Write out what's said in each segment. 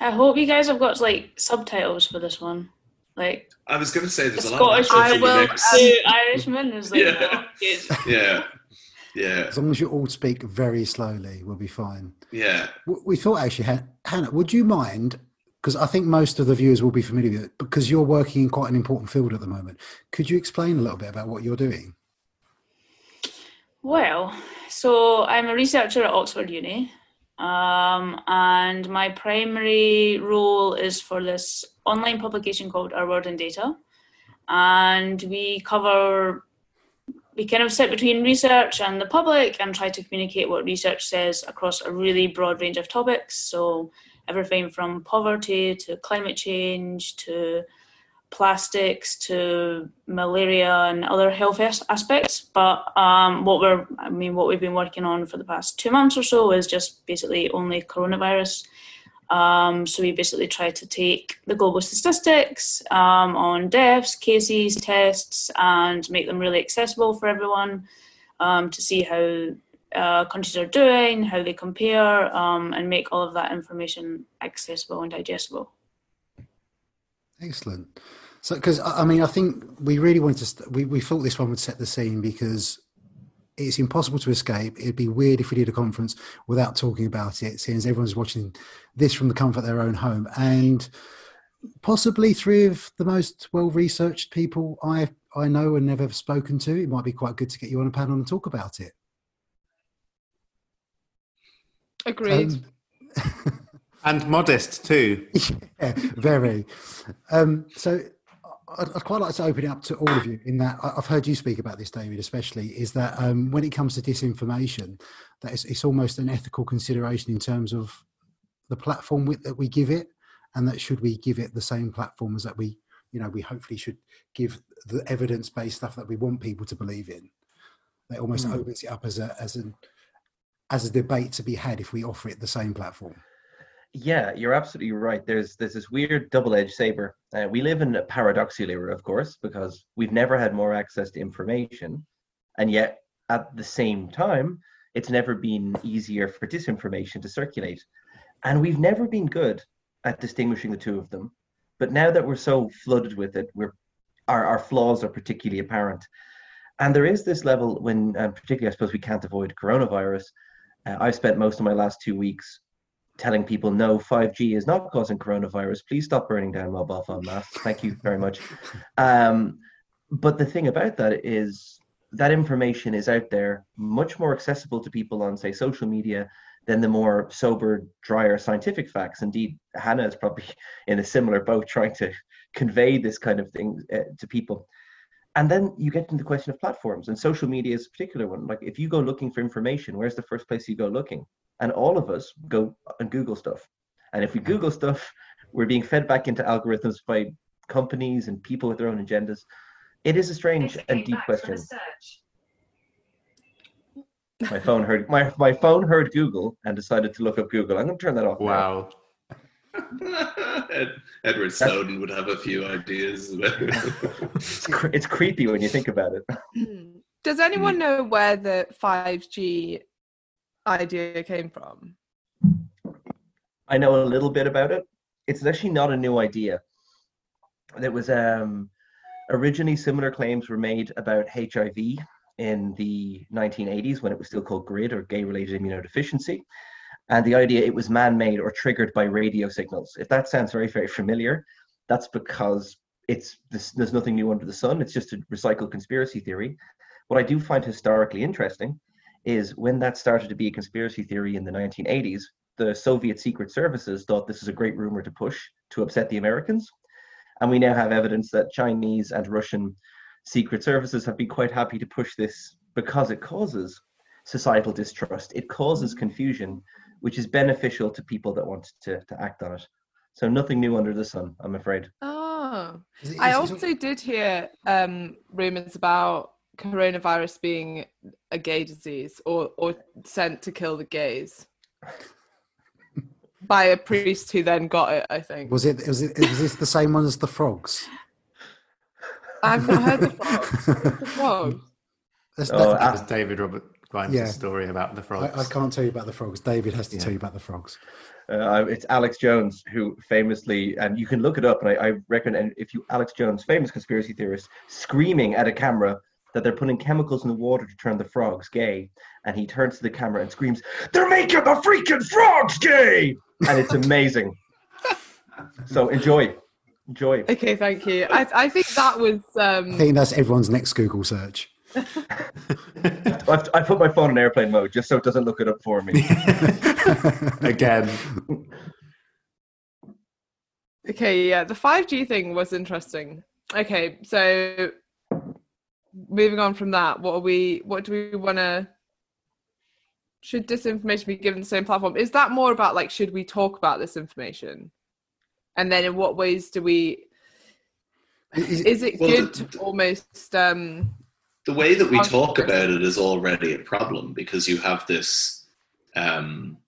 I hope you guys have got like subtitles for this one. Like I was going to say there's a lot of accents I in the will, mix. um, to Irishmen is like Yeah. no, yeah, yeah, As long as you all speak very slowly, we'll be fine. yeah. We thought actually, Hannah, would you mind? Because I think most of the viewers will be familiar with it, because you're working in quite an important field at the moment. Could you explain a little bit about what you're doing? Well, so I'm a researcher at Oxford Uni, um, and my primary role is for this online publication called Our World in Data, and we cover. We kind of sit between research and the public and try to communicate what research says across a really broad range of topics. So, everything from poverty to climate change to plastics to malaria and other health aspects. But um, what we're, I mean, what we've been working on for the past two months or so is just basically only coronavirus. Um, so we basically try to take the global statistics um, on deaths, cases, tests, and make them really accessible for everyone um, to see how uh, countries are doing, how they compare, um, and make all of that information accessible and digestible. Excellent. So, because I I mean, I think we really wanted to. St- we we thought this one would set the scene because it's impossible to escape. It'd be weird if we did a conference without talking about it, seeing as everyone's watching this from the comfort of their own home, and possibly three of the most well-researched people I I know and never have spoken to. It might be quite good to get you on a panel and talk about it. Agreed. Um, And modest too. yeah, very. Um, so I'd, I'd quite like to open it up to all of you in that I've heard you speak about this, David, especially is that um, when it comes to disinformation, that it's, it's almost an ethical consideration in terms of the platform with, that we give it, and that should we give it the same platform as that we, you know, we hopefully should give the evidence-based stuff that we want people to believe in. That almost Hmm. opens it up as a as an as a debate to be had if we offer it the same platform. Yeah, you're absolutely right. There's there's this weird double-edged saber. Uh, we live in a paradoxical era, of course, because we've never had more access to information, and yet at the same time, it's never been easier for disinformation to circulate, and we've never been good at distinguishing the two of them. But now that we're so flooded with it, we're our our flaws are particularly apparent, and there is this level when, um, particularly, I suppose we can't avoid coronavirus. Uh, I've spent most of my last two weeks telling people no 5g is not causing coronavirus. Please stop burning down mobile phone masts thank you very much. Um, but the thing about that is that information is out there much more accessible to people on say social media than the more sober drier scientific facts. Indeed hannah is probably in a similar boat trying to convey this kind of thing uh, to people. And then you get into the question of platforms and social media is a particular one. Like if you go looking for information where's the first place you go looking and all of us go and google stuff. And if we mm-hmm. google stuff we're being fed back into algorithms by companies and people with their own agendas. It is a strange and deep question. my phone heard my, my phone heard google and decided to look up google. I'm going to turn that off. Wow. Ed, Edward Snowden would have a few ideas. it's, cre- it's creepy when you think about it. Hmm. Does anyone hmm. know where the 5G idea came from? I know a little bit about it. It's actually not a new idea. There was um, originally similar claims were made about HIV in the 1980s when it was still called GRID or gay-related immunodeficiency, and the idea it was man-made or triggered by radio signals. If that sounds very very familiar, that's because it's this, there's nothing new under the sun. It's just a recycled conspiracy theory. What I do find historically interesting is when that started to be a conspiracy theory in the 1980s, the Soviet secret services thought this is a great rumor to push to upset the Americans. And we now have evidence that Chinese and Russian secret services have been quite happy to push this because it causes societal distrust, it causes confusion, which is beneficial to people that want to, to act on it. So nothing new under the sun, I'm afraid. Oh, Is it- I is it- also did hear um, rumors about coronavirus being a gay disease or, or sent to kill the gays by a priest who then got it, I think. Was it? Was it? Was this the same one as the frogs? I've not heard the frogs. The frogs. That's- Oh, that- That was David Robert Grimes' Yeah. story about the frogs. I, I can't tell you about the frogs. David has to Yeah. tell you about the frogs. Uh, it's Alex Jones who famously, and you can look it up. And I, I reckon, and if you Alex Jones, famous conspiracy theorist, screaming at a camera that they're putting chemicals in the water to turn the frogs gay, and he turns to the camera and screams, "They're making the freaking frogs gay!" And it's amazing. so enjoy, enjoy. Okay, thank you. I, I think that was I um, think that's everyone's next Google search. I put my phone in airplane mode just so it doesn't look it up for me. Again, Okay, yeah, the 5G thing was interesting. Okay, so moving on from that, what are we what do we want to should disinformation be given the same platform? Is that more about like should we talk about this information? And then in what ways do we Is- is it Well, good the- to almost um the way that we talk about it is already a problem because you have this um,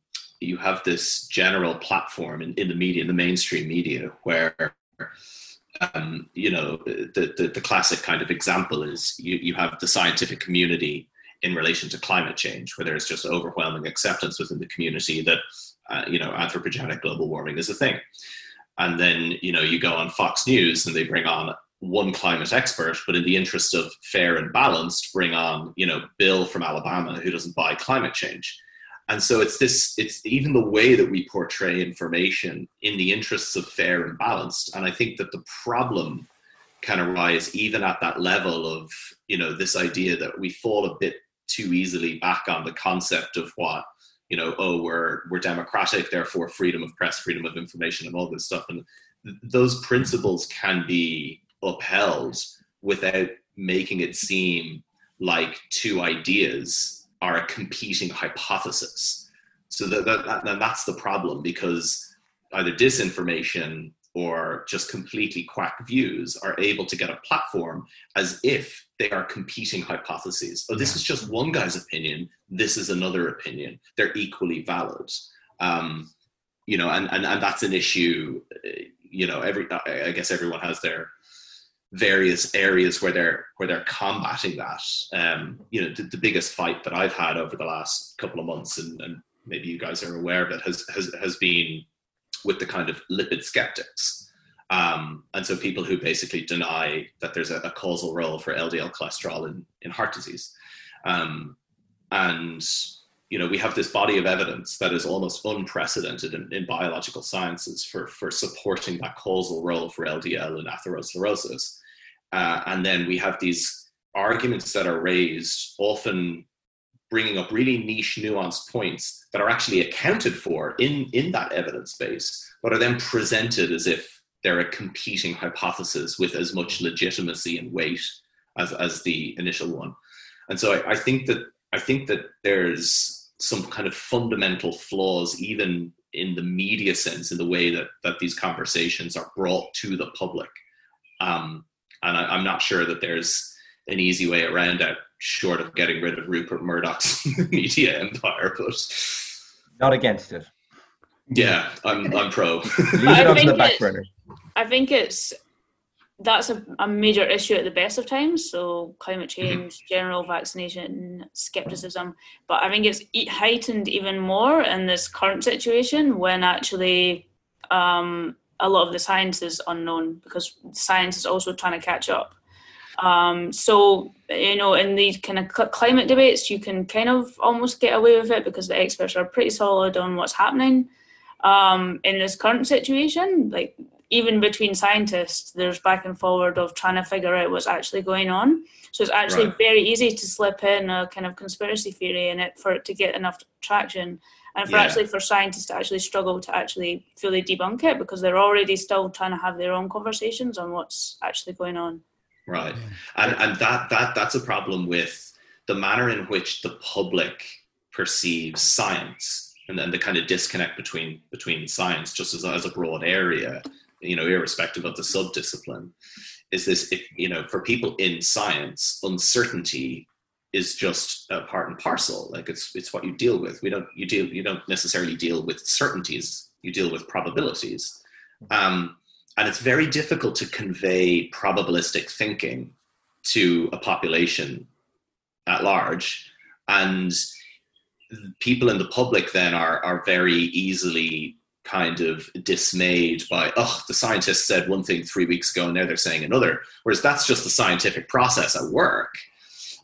you have this general platform in, in the media in the mainstream media where um, you know the, the the classic kind of example is you, you have the scientific community in relation to climate change where there's just overwhelming acceptance within the community that uh, you know anthropogenic global warming is a thing and then you know you go on fox news and they bring on one climate expert, but in the interest of fair and balanced, bring on, you know, Bill from Alabama who doesn't buy climate change. And so it's this, it's even the way that we portray information in the interests of fair and balanced. And I think that the problem can arise even at that level of, you know, this idea that we fall a bit too easily back on the concept of what, you know, oh, we're we're democratic, therefore freedom of press, freedom of information, and all this stuff. And th- those principles can be upheld without making it seem like two ideas are a competing hypothesis. So that, that, that that's the problem because either disinformation or just completely quack views are able to get a platform as if they are competing hypotheses. Oh, this is just one guy's opinion. This is another opinion. They're equally valid. Um, you know, and, and, and that's an issue. uh, You know, every I guess everyone has their various areas where they're where they're combating that. Um, you know, the, the biggest fight that I've had over the last couple of months, and, and maybe you guys are aware of it, has has has been with the kind of lipid skeptics. Um, and so people who basically deny that there's a, a causal role for LDL cholesterol in, in heart disease. Um, and, you know, we have this body of evidence that is almost unprecedented in, in biological sciences for, for supporting that causal role for LDL and atherosclerosis. Uh, and then we have these arguments that are raised, often bringing up really niche, nuanced points that are actually accounted for in, in that evidence base, but are then presented as if they're a competing hypothesis with as much legitimacy and weight as, as the initial one. And so I, I think that I think that there's some kind of fundamental flaws even in the media sense in the way that, that these conversations are brought to the public. Um, and I, I'm not sure that there's an easy way around that short of getting rid of Rupert Murdoch's media empire. But Not against it. yeah, I'm I'm pro. Leave I it on think the back burner. I think it's that's a, a major issue at the best of times. So climate Mm-hmm. change, general vaccination, skepticism. But I think it's e- heightened even more in this current situation when actually um, a lot of the science is unknown because science is also trying to catch up. Um, so you know, in these kind of cl- climate debates, you can kind of almost get away with it because the experts are pretty solid on what's happening. Um, in this current situation, like even between scientists, there's back and forward of trying to figure out what's actually going on. So it's actually Right. very easy to slip in a kind of conspiracy theory in it for it to get enough traction, and for Yeah. actually for scientists to actually struggle to actually fully debunk it because they're already still trying to have their own conversations on what's actually going on. Right. And and that that that's a problem with the manner in which the public perceives science and then the kind of disconnect between between science just as as a broad area, you know, irrespective of the subdiscipline, is this if you know, for people in science, uncertainty is just a part and parcel. Like it's it's what you deal with. We don't you deal you don't necessarily deal with certainties, you deal with probabilities. Um, and it's very difficult to convey probabilistic thinking to a population at large and people in the public then are are very easily kind of dismayed by oh the scientists said one thing three weeks ago and now they're saying another whereas that's just the scientific process at work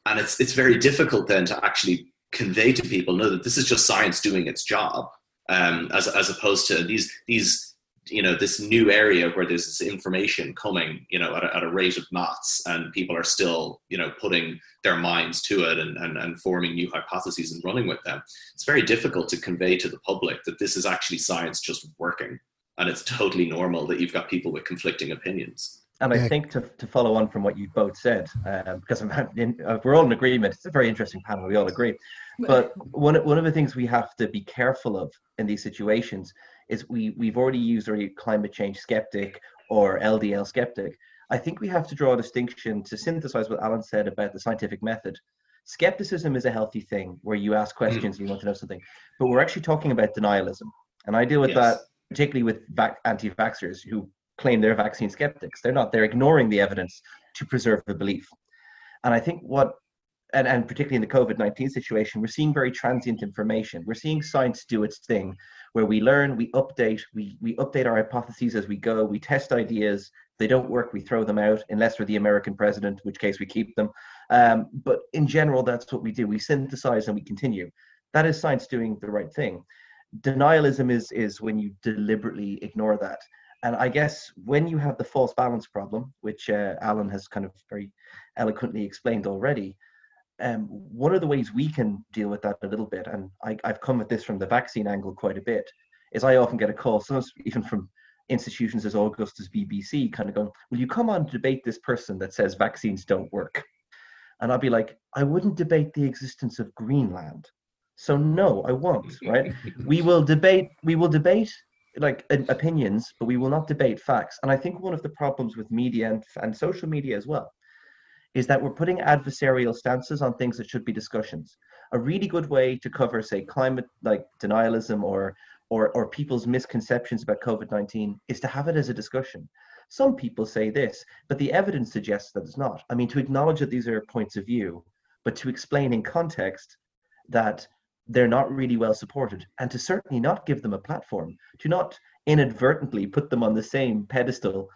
and it's it's very difficult then to actually convey to people know that this is just science doing its job um, as as opposed to these these you know this new area where there's this information coming you know at a, at a rate of knots and people are still you know putting their minds to it and, and, and forming new hypotheses and running with them. It's very difficult to convey to the public that this is actually science just working and it's totally normal that you've got people with conflicting opinions and I think to, to follow on from what you both said, um, because in, uh, we're all in agreement, it's a very interesting panel. We all agree. But one one of the things we have to be careful of in these situations is we we've already used already climate change skeptic or LDL skeptic. I think we have to draw a distinction to synthesize what Alan said about the scientific method. Skepticism is a healthy thing where you ask questions mm. and you want to know something, but we're actually talking about denialism, and I deal with yes. that particularly with vac- anti-vaxxers who claim they're vaccine skeptics. They're not. They're ignoring the evidence to preserve the belief. And I think what and, and particularly in the COVID 19 situation, we're seeing very transient information. We're seeing science do its thing where we learn, we update, we, we update our hypotheses as we go, we test ideas. They don't work, we throw them out, unless we're the American president, which case we keep them. Um, but in general, that's what we do. We synthesize and we continue. That is science doing the right thing. Denialism is is when you deliberately ignore that. And I guess when you have the false balance problem, which uh, Alan has kind of very eloquently explained already, um, one of the ways we can deal with that a little bit, and I, have come at this from the vaccine angle quite a bit, is I often get a call, sometimes even from institutions as august as BBC, kind of going, "Will you come on and debate this person that says vaccines don't work?" And I'll be like, "I wouldn't debate the existence of Greenland." So no, I won't. Right? we will debate. We will debate like opinions, but we will not debate facts. And I think one of the problems with media and, and social media as well is that we're putting adversarial stances on things that should be discussions. A really good way to cover, say, climate like denialism or or, or people's misconceptions about COVID 19 is to have it as a discussion. Some people say this, but the evidence suggests that it's not. I mean, to acknowledge that these are points of view, but to explain in context that they're not really well supported, and to certainly not give them a platform, to not inadvertently put them on the same pedestal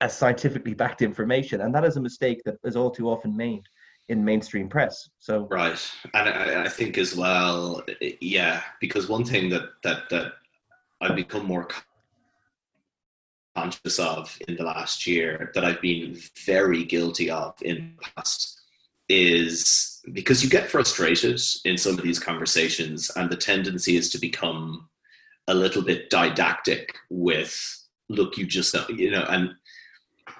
as scientifically backed information, and that is a mistake that is all too often made in mainstream press. So right, and I, I think as well, yeah, because one thing that that that I've become more conscious of in the last year that I've been very guilty of in the past is because you get frustrated in some of these conversations, and the tendency is to become a little bit didactic with look you just you know and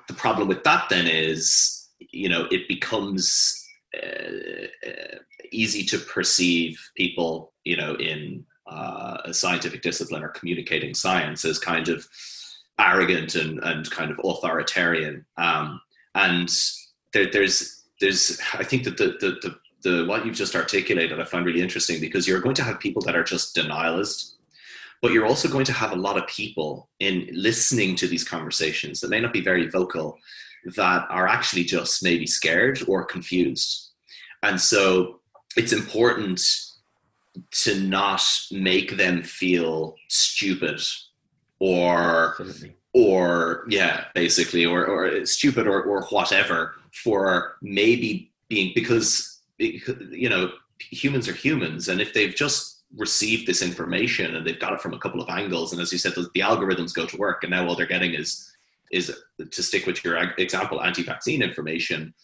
the problem with that then is, you know, it becomes uh, uh, easy to perceive people, you know, in uh, a scientific discipline or communicating science as kind of arrogant and, and kind of authoritarian. Um, and there, there's, there's, I think that the, the, the, the, what you've just articulated, I find really interesting because you're going to have people that are just denialists but you're also going to have a lot of people in listening to these conversations that may not be very vocal that are actually just maybe scared or confused and so it's important to not make them feel stupid or Absolutely. Or yeah basically or, or stupid or, or whatever for maybe being because you know humans are humans and if they've just received this information and they've got it from a couple of angles. And as you said, the, the algorithms go to work, and now all they're getting is is to stick with your example, anti-vaccine information.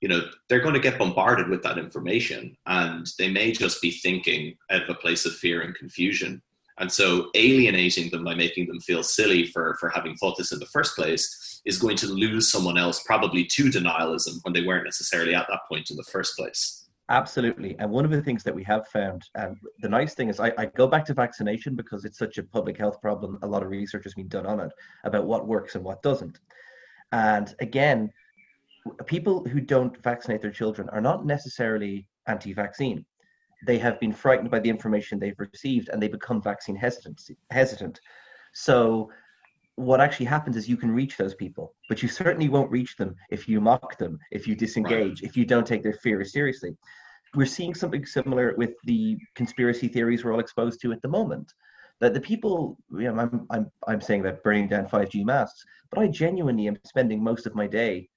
You know, they're going to get bombarded with that information, and they may just be thinking out of a place of fear and confusion. And so, alienating them by making them feel silly for for having thought this in the first place is going to lose someone else probably to denialism when they weren't necessarily at that point in the first place. Absolutely. And one of the things that we have found, and the nice thing is, I, I, go back to vaccination because it's such a public health problem. A lot of research has been done on it about what works and what doesn't. And again, people who don't vaccinate their children are not necessarily anti vaccine. They have been frightened by the information they've received and they become vaccine hesitant. hesitant. So, what actually happens is you can reach those people, but you certainly won't reach them if you mock them, if you disengage, if you don't take their fear seriously. we're seeing something similar with the conspiracy theories we're all exposed to at the moment. That the people, you know, I'm, I'm, I'm saying that burning down 5G masks but I genuinely am spending most of my day,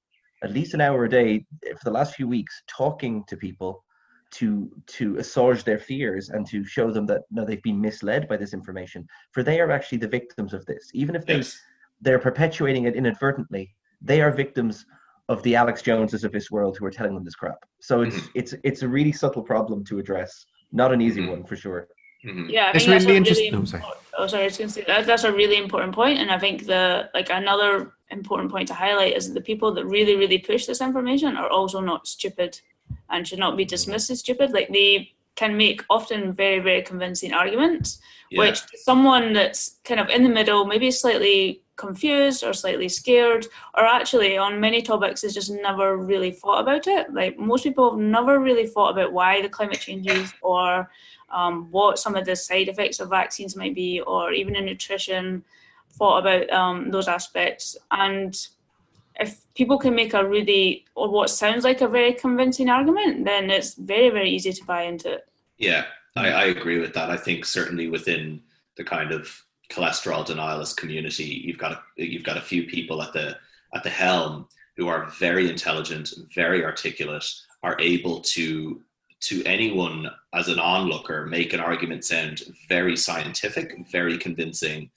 at least an hour a day for the last few weeks, talking to people to to assuage their fears and to show them that no, they've been misled by this information. For they are actually the victims of this, even if they Yes. they're perpetuating it inadvertently. They are victims of the Alex Joneses of this world who are telling them this crap. So it's it's it's a really subtle problem to address. Not an easy Mhm. one for sure. Mhm. Yeah, I It's think that's really a interesting- Really oh, sorry. oh, sorry, I was going to say that, that's a really important point, and I think the like another important point to highlight is that the people that really, really push this information are also not stupid, and should not be dismissed as stupid. Like they can make often very, very convincing arguments, Yeah. which someone that's kind of in the middle, maybe slightly confused or slightly scared, or actually on many topics has just never really thought about it. Like most people have never really thought about why the climate changes or um, what some of the side effects of vaccines might be, or even in nutrition, thought about um, those aspects. And if people can make a really, or what sounds like a very convincing argument, then it's very, very easy to buy into it. Yeah, I, I agree with that. I think certainly within the kind of cholesterol denialist community, you've got a, you've got a few people at the at the helm who are very intelligent, very articulate, are able to to anyone as an onlooker make an argument sound very scientific, very convincing,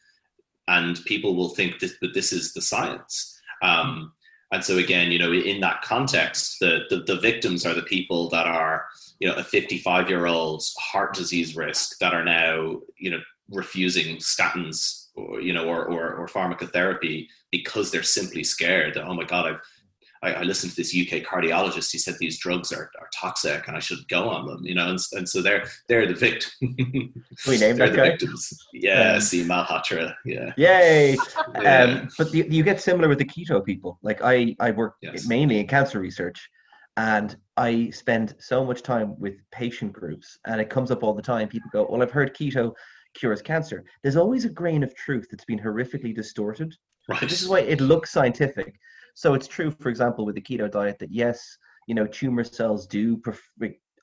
and people will think that, that this is the science. Um, and so again, you know, in that context, the, the the victims are the people that are you know a 55 year old heart disease risk that are now you know refusing statins or you know or, or, or pharmacotherapy because they're simply scared that oh my god I've I, I listened to this UK cardiologist. He said these drugs are, are toxic and I should go on them. You know, and, and so they're they're the victim. We named they're the guy. victims. Yeah, Um, see Malhotra. Yeah, Yay! Yeah. Um, but you, you get similar with the keto people. Like I, I work Yes. mainly in cancer research, and I spend so much time with patient groups, and it comes up all the time. People go, "Well, I've heard keto cures cancer." There's always a grain of truth that's been horrifically distorted. right. This is why it looks scientific. So it's true, for example, with the keto diet that yes, you know, tumor cells do pref-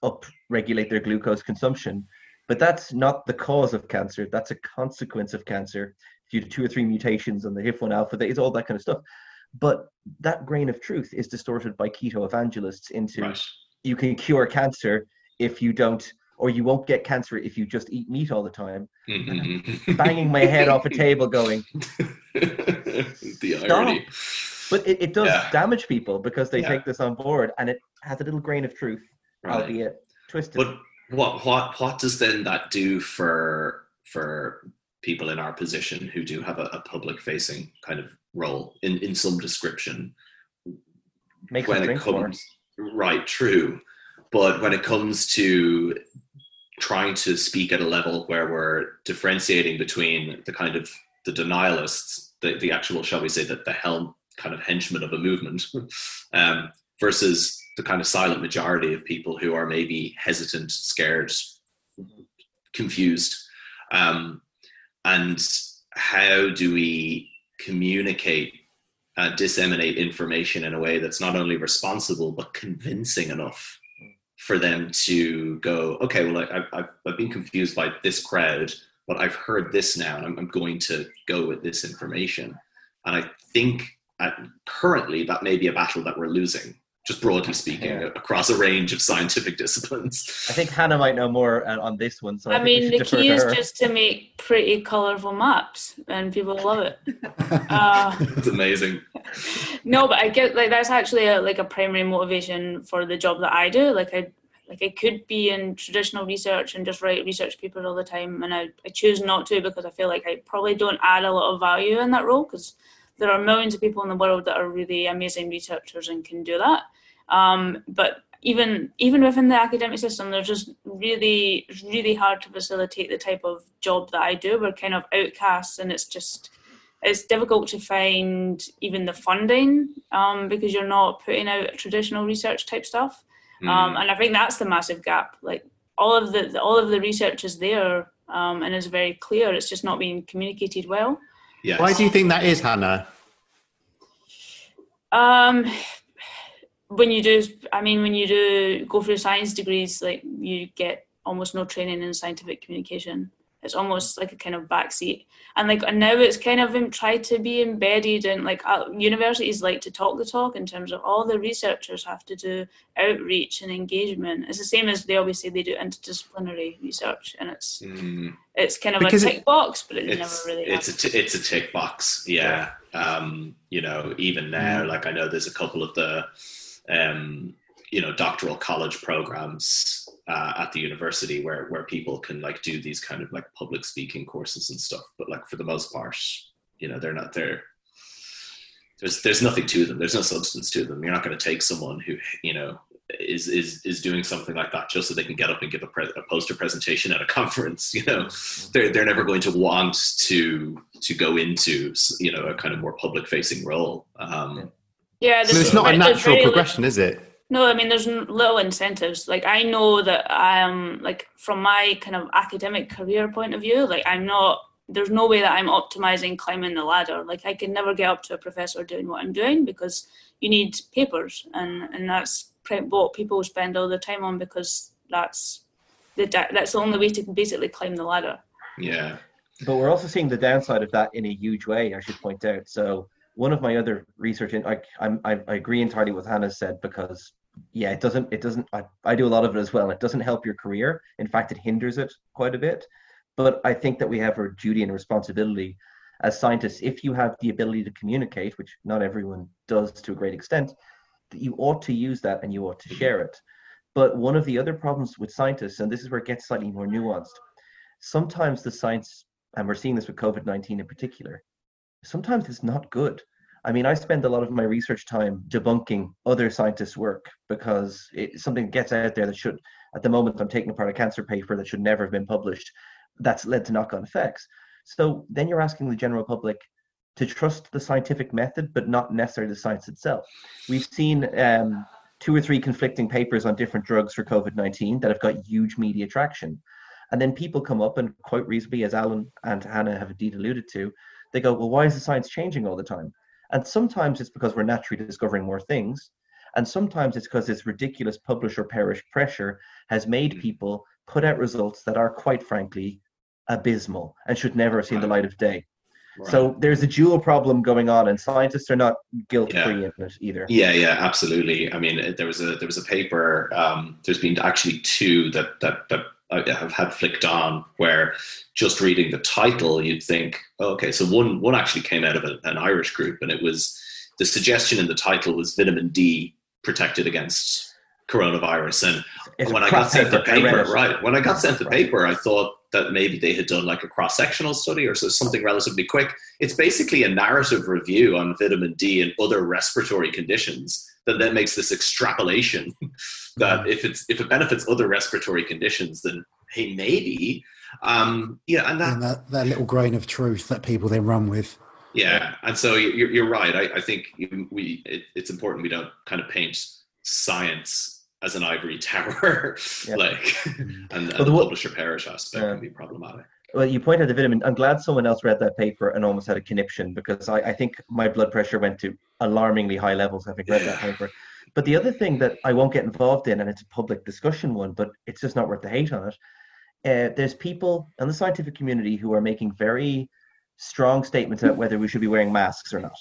up regulate their glucose consumption, but that's not the cause of cancer. That's a consequence of cancer due to two or three mutations on the HIF1 alpha. It's all that kind of stuff. But that grain of truth is distorted by keto evangelists into right. you can cure cancer if you don't, or you won't get cancer if you just eat meat all the time. Mhm. Banging my head off a table, going, the Stop. But it, it does Yeah. damage people because they Yeah. take this on board and it has a little grain of truth, Right. albeit twisted. But what what what does then that do for for people in our position who do have a, a public facing kind of role in, in some description Makes when it more. comes right true but when it comes to trying to speak at a level where we're differentiating between the kind of the denialists the, the actual shall we say that the helm kind of henchmen of a movement um, versus the kind of silent majority of people who are maybe hesitant scared confused. Um, and how do we communicate uh, disseminate information in a way that's not only responsible but convincing enough for them to go okay well I, I've, I've been confused by this crowd but i've heard this now and i'm, I'm going to go with this information. And i think at, currently that may be a battle that we're losing just broadly speaking Yeah. across a range of scientific disciplines I think Hannah might know more uh, on this one. So I, I think mean, the key is just to make pretty colourful maps, and people love it. Uh, it's amazing no, but I get like that's actually a, like a primary motivation for the job that I do. Like I, like I could be in traditional research and just write research papers all the time, and I, I choose not to because I feel like I probably don't add a lot of value in that role because there are millions of people in the world that are really amazing researchers and can do that. Um, but even even within the academic system, they're just really it's really hard to facilitate the type of job that I do. We're kind of outcasts, and it's just it's difficult to find even the funding um, because you're not putting out traditional research type stuff. Um, and I think that's the massive gap. Like all of the all of the research is there um, and is very clear. It's just not being communicated well. Yes. Why do you think that is, Hannah? Um, when you do, I mean, when you do go for science degrees, like you get almost no training in scientific communication. It's almost like a kind of backseat, and like and now it's kind of tried to be embedded in like uh, universities like to talk the talk in terms of all the researchers have to do outreach and engagement. It's the same as they always say they do interdisciplinary research, and it's Mm. it's kind of Because a it- tick box, but it never really. it's a happens. t- it's a tick box yeah um you know even now like i know there's a couple of the um you know doctoral college programs uh, at the university where where people can like do these kind of like public speaking courses and stuff. But like for the most part you know they're not there there's there's nothing to them. There's no substance to them. You're not going to take someone who you know is is is doing something like that just so they can get up and give a, pre- a poster presentation at a conference you know? They're they're never going to want to to go into you know a kind of more public facing role. Um yeah, I there's mean, it's not a natural very li- progression, is it? No, I mean, there's n- little incentives. Like, I know that I'm, like, from my kind of academic career point of view, like, I'm not, there's no way that I'm optimizing climbing the ladder. Like, I can never get up to a professor doing what I'm doing because you need papers, and, and that's what people spend all their time on because that's the that's the only way to basically climb the ladder. yeah But we're also seeing the downside of that in a huge way, I should point out. So one of my other research, in, I, I'm, I, I agree entirely with Hannah said because yeah, it doesn't, it doesn't, I, I do a lot of it as well. It doesn't help your career. In fact, it hinders it quite a bit. But I think that we have a duty and responsibility as scientists, if you have the ability to communicate, which not everyone does to a great extent, that you ought to use that and you ought to share it. But one of the other problems with scientists, and this is where it gets slightly more nuanced, sometimes the science, and we're seeing this with COVID 19 in particular, sometimes it's not good. I mean, I spend a lot of my research time debunking other scientists' work because it, something gets out there that should, at the moment, I'm taking apart a cancer paper that should never have been published. That's led to knock on effects. So then you're asking the general public to trust the scientific method, but not necessarily the science itself. We've seen um, two or three conflicting papers on different drugs for COVID 19 that have got huge media traction. And then people come up and quite reasonably, as Alan and Hannah have indeed alluded to, they go, well, why is the science changing all the time? And sometimes it's because we're naturally discovering more things. And sometimes it's because this ridiculous publish or perish pressure has made people put out results that are quite frankly abysmal and should never have seen the light of day. So there's a dual problem going on, and scientists are not guilt free in it either. Yeah, yeah, absolutely. I mean, there was a there was a paper. Um, there's been actually two that that that I have had flicked on where just reading the title, you'd think, oh, okay, so one one actually came out of a, an Irish group, and it was the suggestion in the title was vitamin D protected against coronavirus, and It's when I got sent the paper. I read paper, it. right? When I got sent the paper, I thought that maybe they had done like a cross sectional study or so something relatively quick. It's basically a narrative review on vitamin D and other respiratory conditions that then makes this extrapolation that if it's if it benefits other respiratory conditions, then hey, maybe. Um, yeah, and that and that, that little grain of truth that people then run with. yeah, and so you're, you're right. I, I think we it, it's important we don't kind of paint science as an ivory tower, Yeah. like, and, and Well, the the wo- publisher perish aspect Yeah. can be problematic. Well, you pointed the vitamin. I'm glad someone else read that paper and almost had a conniption because I, I think my blood pressure went to alarmingly high levels having read that paper. But the other thing that I won't get involved in, and it's a public discussion one, but it's just not worth the hate on it. Uh, there's people in the scientific community who are making very strong statements about whether we should be wearing masks or not,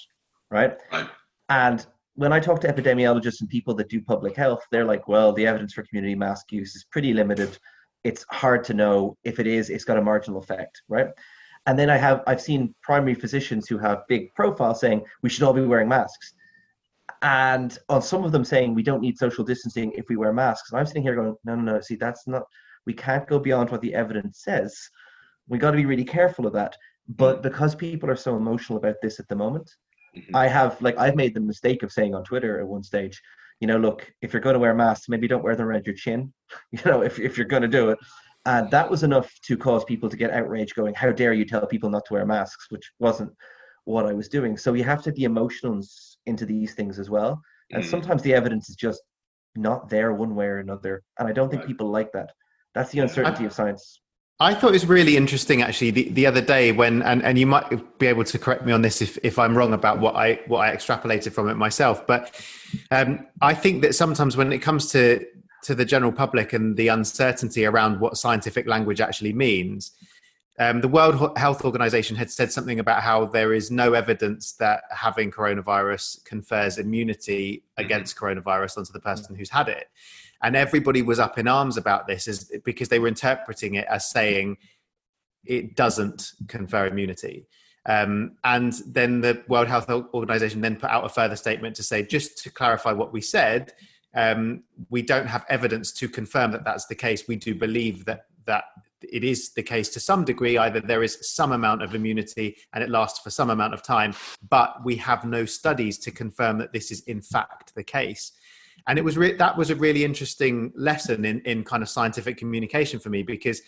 right? Right. And when I talk to epidemiologists and people that do public health, they're like, well, the evidence for community mask use is pretty limited. It's hard to know if it is, it's got a marginal effect, right? And then I have I've seen primary physicians who have big profiles saying we should all be wearing masks. And on some of them saying we don't need social distancing if we wear masks. And I'm sitting here going, no, no, no, see, that's not we can't go beyond what the evidence says. We got to be really careful of that. But because people are so emotional about this at the moment, Mhm. I have like I've made the mistake of saying on Twitter at one stage, you know, look, if you're going to wear masks, maybe don't wear them around your chin. You know, if if you're going to do it, and that was enough to cause people to get outraged, going, "How dare you tell people not to wear masks?" Which wasn't what I was doing. So you have to be emotions into these things as well, and Mm. sometimes the evidence is just not there one way or another, and I don't think Right. people like that. That's the uncertainty of science. I thought it was really interesting actually the, the other day when and, and you might be able to correct me on this if, if I'm wrong about what I what I extrapolated from it myself. But um, I think that sometimes when it comes to to the general public and the uncertainty around what scientific language actually means, um, the World Health Organization had said something about how there is no evidence that having coronavirus confers immunity mm-hmm. against coronavirus onto the person who's had it. And everybody was up in arms about this is because they were interpreting it as saying it doesn't confer immunity. Um, and then the world health organization then put out a further statement to say just to clarify what we said um, we don't have evidence to confirm that that's the case. We do believe that that it is the case to some degree either there is some amount of immunity and it lasts for some amount of time but we have no studies to confirm that this is in fact the case. And it was re- that was a really interesting lesson in in kind of scientific communication for me because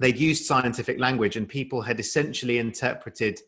they'd used scientific language and people had essentially interpreted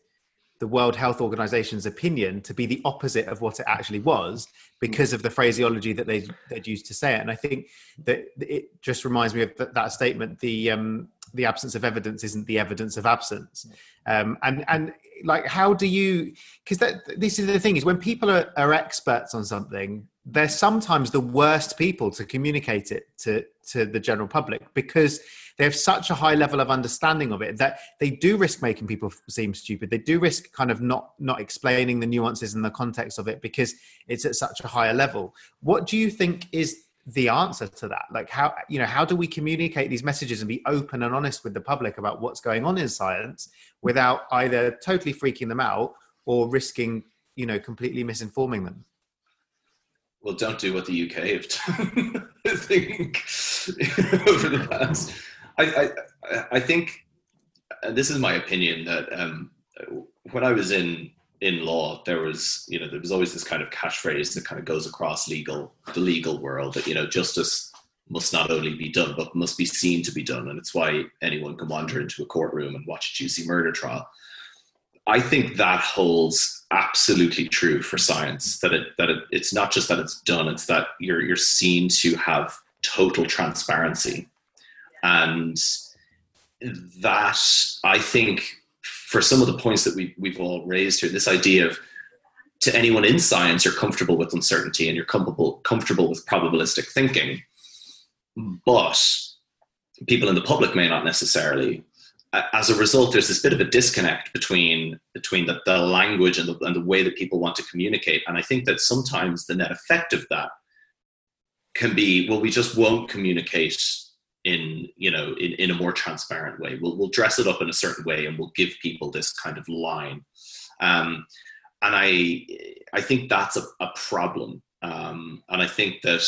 the World Health Organization's opinion to be the opposite of what it actually was because of the phraseology that they, they'd used to say it. And I think that it just reminds me of that, that statement the, um, the absence of evidence isn't the evidence of absence. Um, and, and like, how do you, because this is the thing is when people are, are experts on something, they're sometimes the worst people to communicate it to to the general public because they have such a high level of understanding of it that they do risk making people seem stupid. They do risk kind of not not explaining the nuances and the context of it because it's at such a higher level. What do you think is the answer to that? Like how you know how do we communicate these messages and be open and honest with the public about what's going on in science without either totally freaking them out or risking you know completely misinforming them? Well, don't do what the UK have done. I think over the past, I, I, think this is my opinion that um, when I was in in law, there was you know there was always this kind of catchphrase that kind of goes across legal the legal world that you know justice must not only be done but must be seen to be done, and it's why anyone can wander into a courtroom and watch a juicy murder trial. I think that holds absolutely true for science. That it that it, it's not just that it's done; it's that you're you're seen to have total transparency, and that I think for some of the points that we we've all raised here, this idea of to anyone in science, you're comfortable with uncertainty and you're comfortable comfortable with probabilistic thinking, but people in the public may not necessarily as a result, there's this bit of a disconnect between between the, the language and the, and the way that people want to communicate. And I think that sometimes the net effect of that can be, well, we just won't communicate in you know in, in a more transparent way. We'll we'll dress it up in a certain way and we'll give people this kind of line. Um, and I I think that's a, a problem. Um, and I think that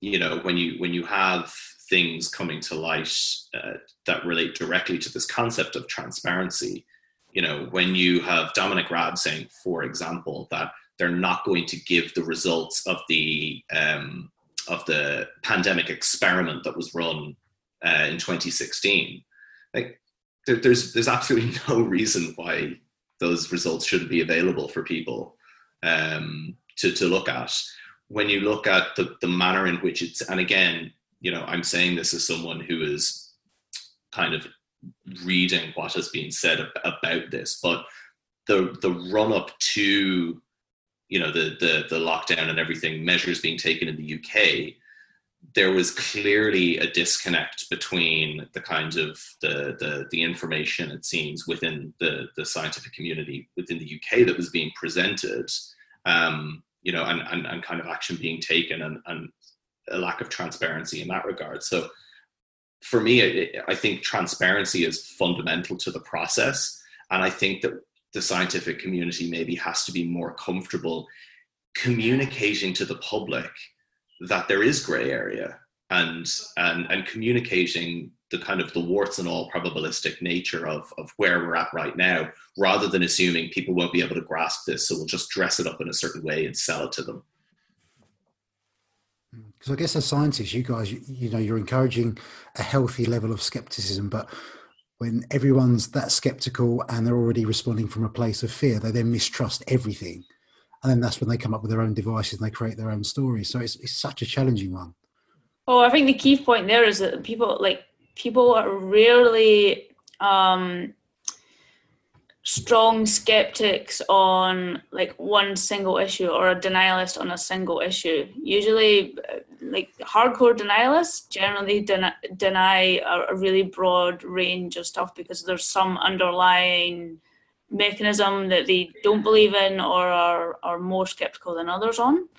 you know when you when you have things coming to light uh, that relate directly to this concept of transparency. You know, when you have Dominic Raab saying, for example, that they're not going to give the results of the um, of the pandemic experiment that was run uh, in 2016, like there, there's there's absolutely no reason why those results shouldn't be available for people um, to to look at. When you look at the the manner in which it's, and again, you know, I'm saying this as someone who is kind of reading what has been said about this, but the the run up to you know the the the lockdown and everything measures being taken in the UK, there was clearly a disconnect between the kind of the the, the information it seems within the the scientific community within the UK that was being presented, um, you know, and, and and kind of action being taken and and a lack of transparency in that regard. So for me, I think transparency is fundamental to the process. And I think that the scientific community maybe has to be more comfortable communicating to the public that there is gray area and and and communicating the kind of the warts and all probabilistic nature of of where we're at right now rather than assuming people won't be able to grasp this so we'll just dress it up in a certain way and sell it to them. Because I guess as scientists, you guys, you, you, know, you're encouraging a healthy level of skepticism, but when everyone's that skeptical and they're already responding from a place of fear, they then mistrust everything, and then that's when they come up with their own devices and they create their own stories. So it's it's such a challenging one. Oh, I think the key point there is that people like people are rarely um, strong skeptics on like one single issue or a denialist on a single issue. Usually, uh, like hardcore denialists generally den- deny a, a, really broad range of stuff because there's some underlying mechanism that they don't believe in or are, are more skeptical than others on.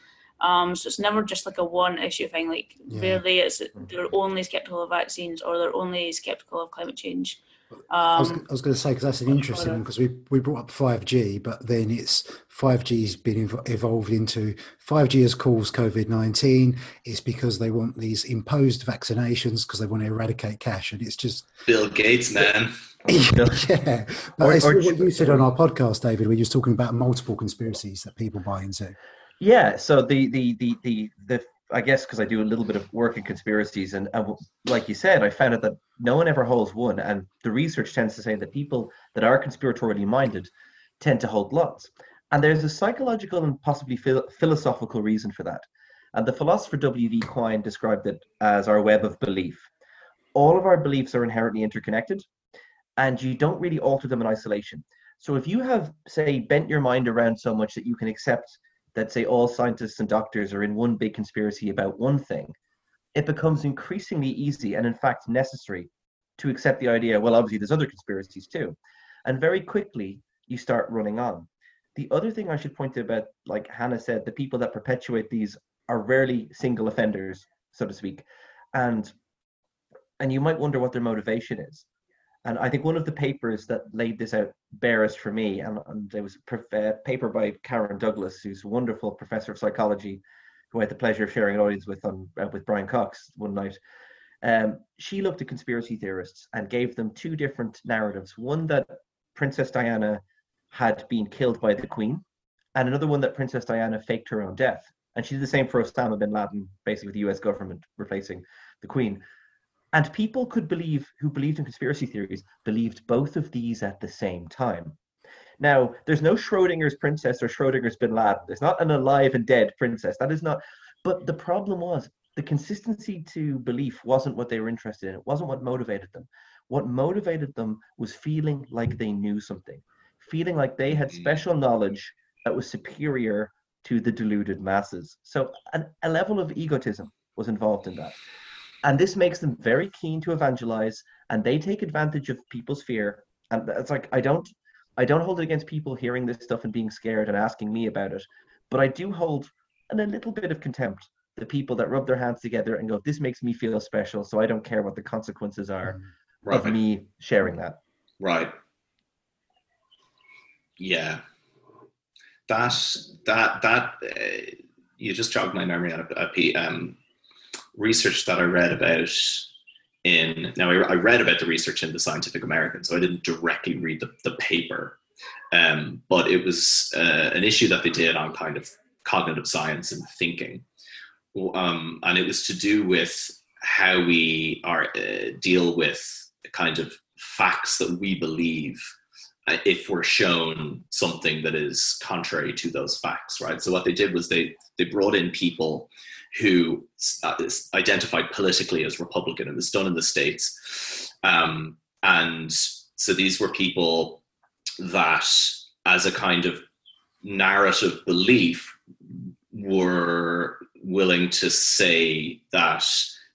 Um, so it's never just like a one issue thing. Like yeah. rarely it's they're only skeptical of vaccines or they're only skeptical of climate change. Um, I was, was going to say because that's an interesting one because we we brought up five G, but then it's five G's been ev- evolved into five G has caused COVID nineteen. It's because they want these imposed vaccinations because they want to eradicate cash, and it's just Bill Gates, man. yeah, but or, it's or, what you said on our podcast, David, where you was talking about multiple conspiracies that people buy into. Yeah, so the the the the the I guess because I do a little bit of work in conspiracies, and, and like you said, I found out that no one ever holds one, and the research tends to say that people that are conspiratorially minded tend to hold lots, and there's a psychological and possibly phil- philosophical reason for that. And the philosopher W.V. Quine described it as our web of belief. All of our beliefs are inherently interconnected, and you don't really alter them in isolation. So if you have, say, bent your mind around so much that you can accept that say all scientists and doctors are in one big conspiracy about one thing, it becomes increasingly easy and in fact necessary to accept the idea, well, obviously there's other conspiracies too. And very quickly you start running on. The other thing I should point to about, like Hannah said, the people that perpetuate these are rarely single offenders, so to speak. And and you might wonder what their motivation is. And I think one of the papers that laid this out barest for me, and, and there was a uh, paper by Karen Douglas, who's a wonderful professor of psychology, who I had the pleasure of sharing an audience with on uh, with Brian Cox one night. Um, she looked at conspiracy theorists and gave them two different narratives. One that Princess Diana had been killed by the Queen, and another one that Princess Diana faked her own death. And she did the same for Osama bin Laden, basically the US government replacing the Queen. And people could believe, who believed in conspiracy theories, believed both of these at the same time. Now, there's no Schrodinger's princess or Schrodinger's bin Laden. There's not an alive and dead princess. That is not. But the problem was the consistency to belief wasn't what they were interested in. It wasn't what motivated them. What motivated them was feeling like they knew something, feeling like they had mm. special knowledge that was superior to the deluded masses. So, an, a level of egotism was involved in that and this makes them very keen to evangelize and they take advantage of people's fear. And it's like i don't i don't hold it against people hearing this stuff and being scared and asking me about it but i do hold and a little bit of contempt the people that rub their hands together and go this makes me feel special so i don't care what the consequences are right. of me sharing that. Right. Yeah. That that that uh, you just jogged my memory on a, a um, research that I read about in now I, I, read about the research in the Scientific American, so I didn't directly read the, the paper, um, but it was uh, an issue that they did on kind of cognitive science and thinking, um, and it was to do with how we are uh, deal with kind of facts that we believe if we're shown something that is contrary to those facts, right? So what they did was they they brought in people who uh, identified politically as Republican. It was done in the States. Um, and so these were people that, as a kind of narrative belief, were willing to say that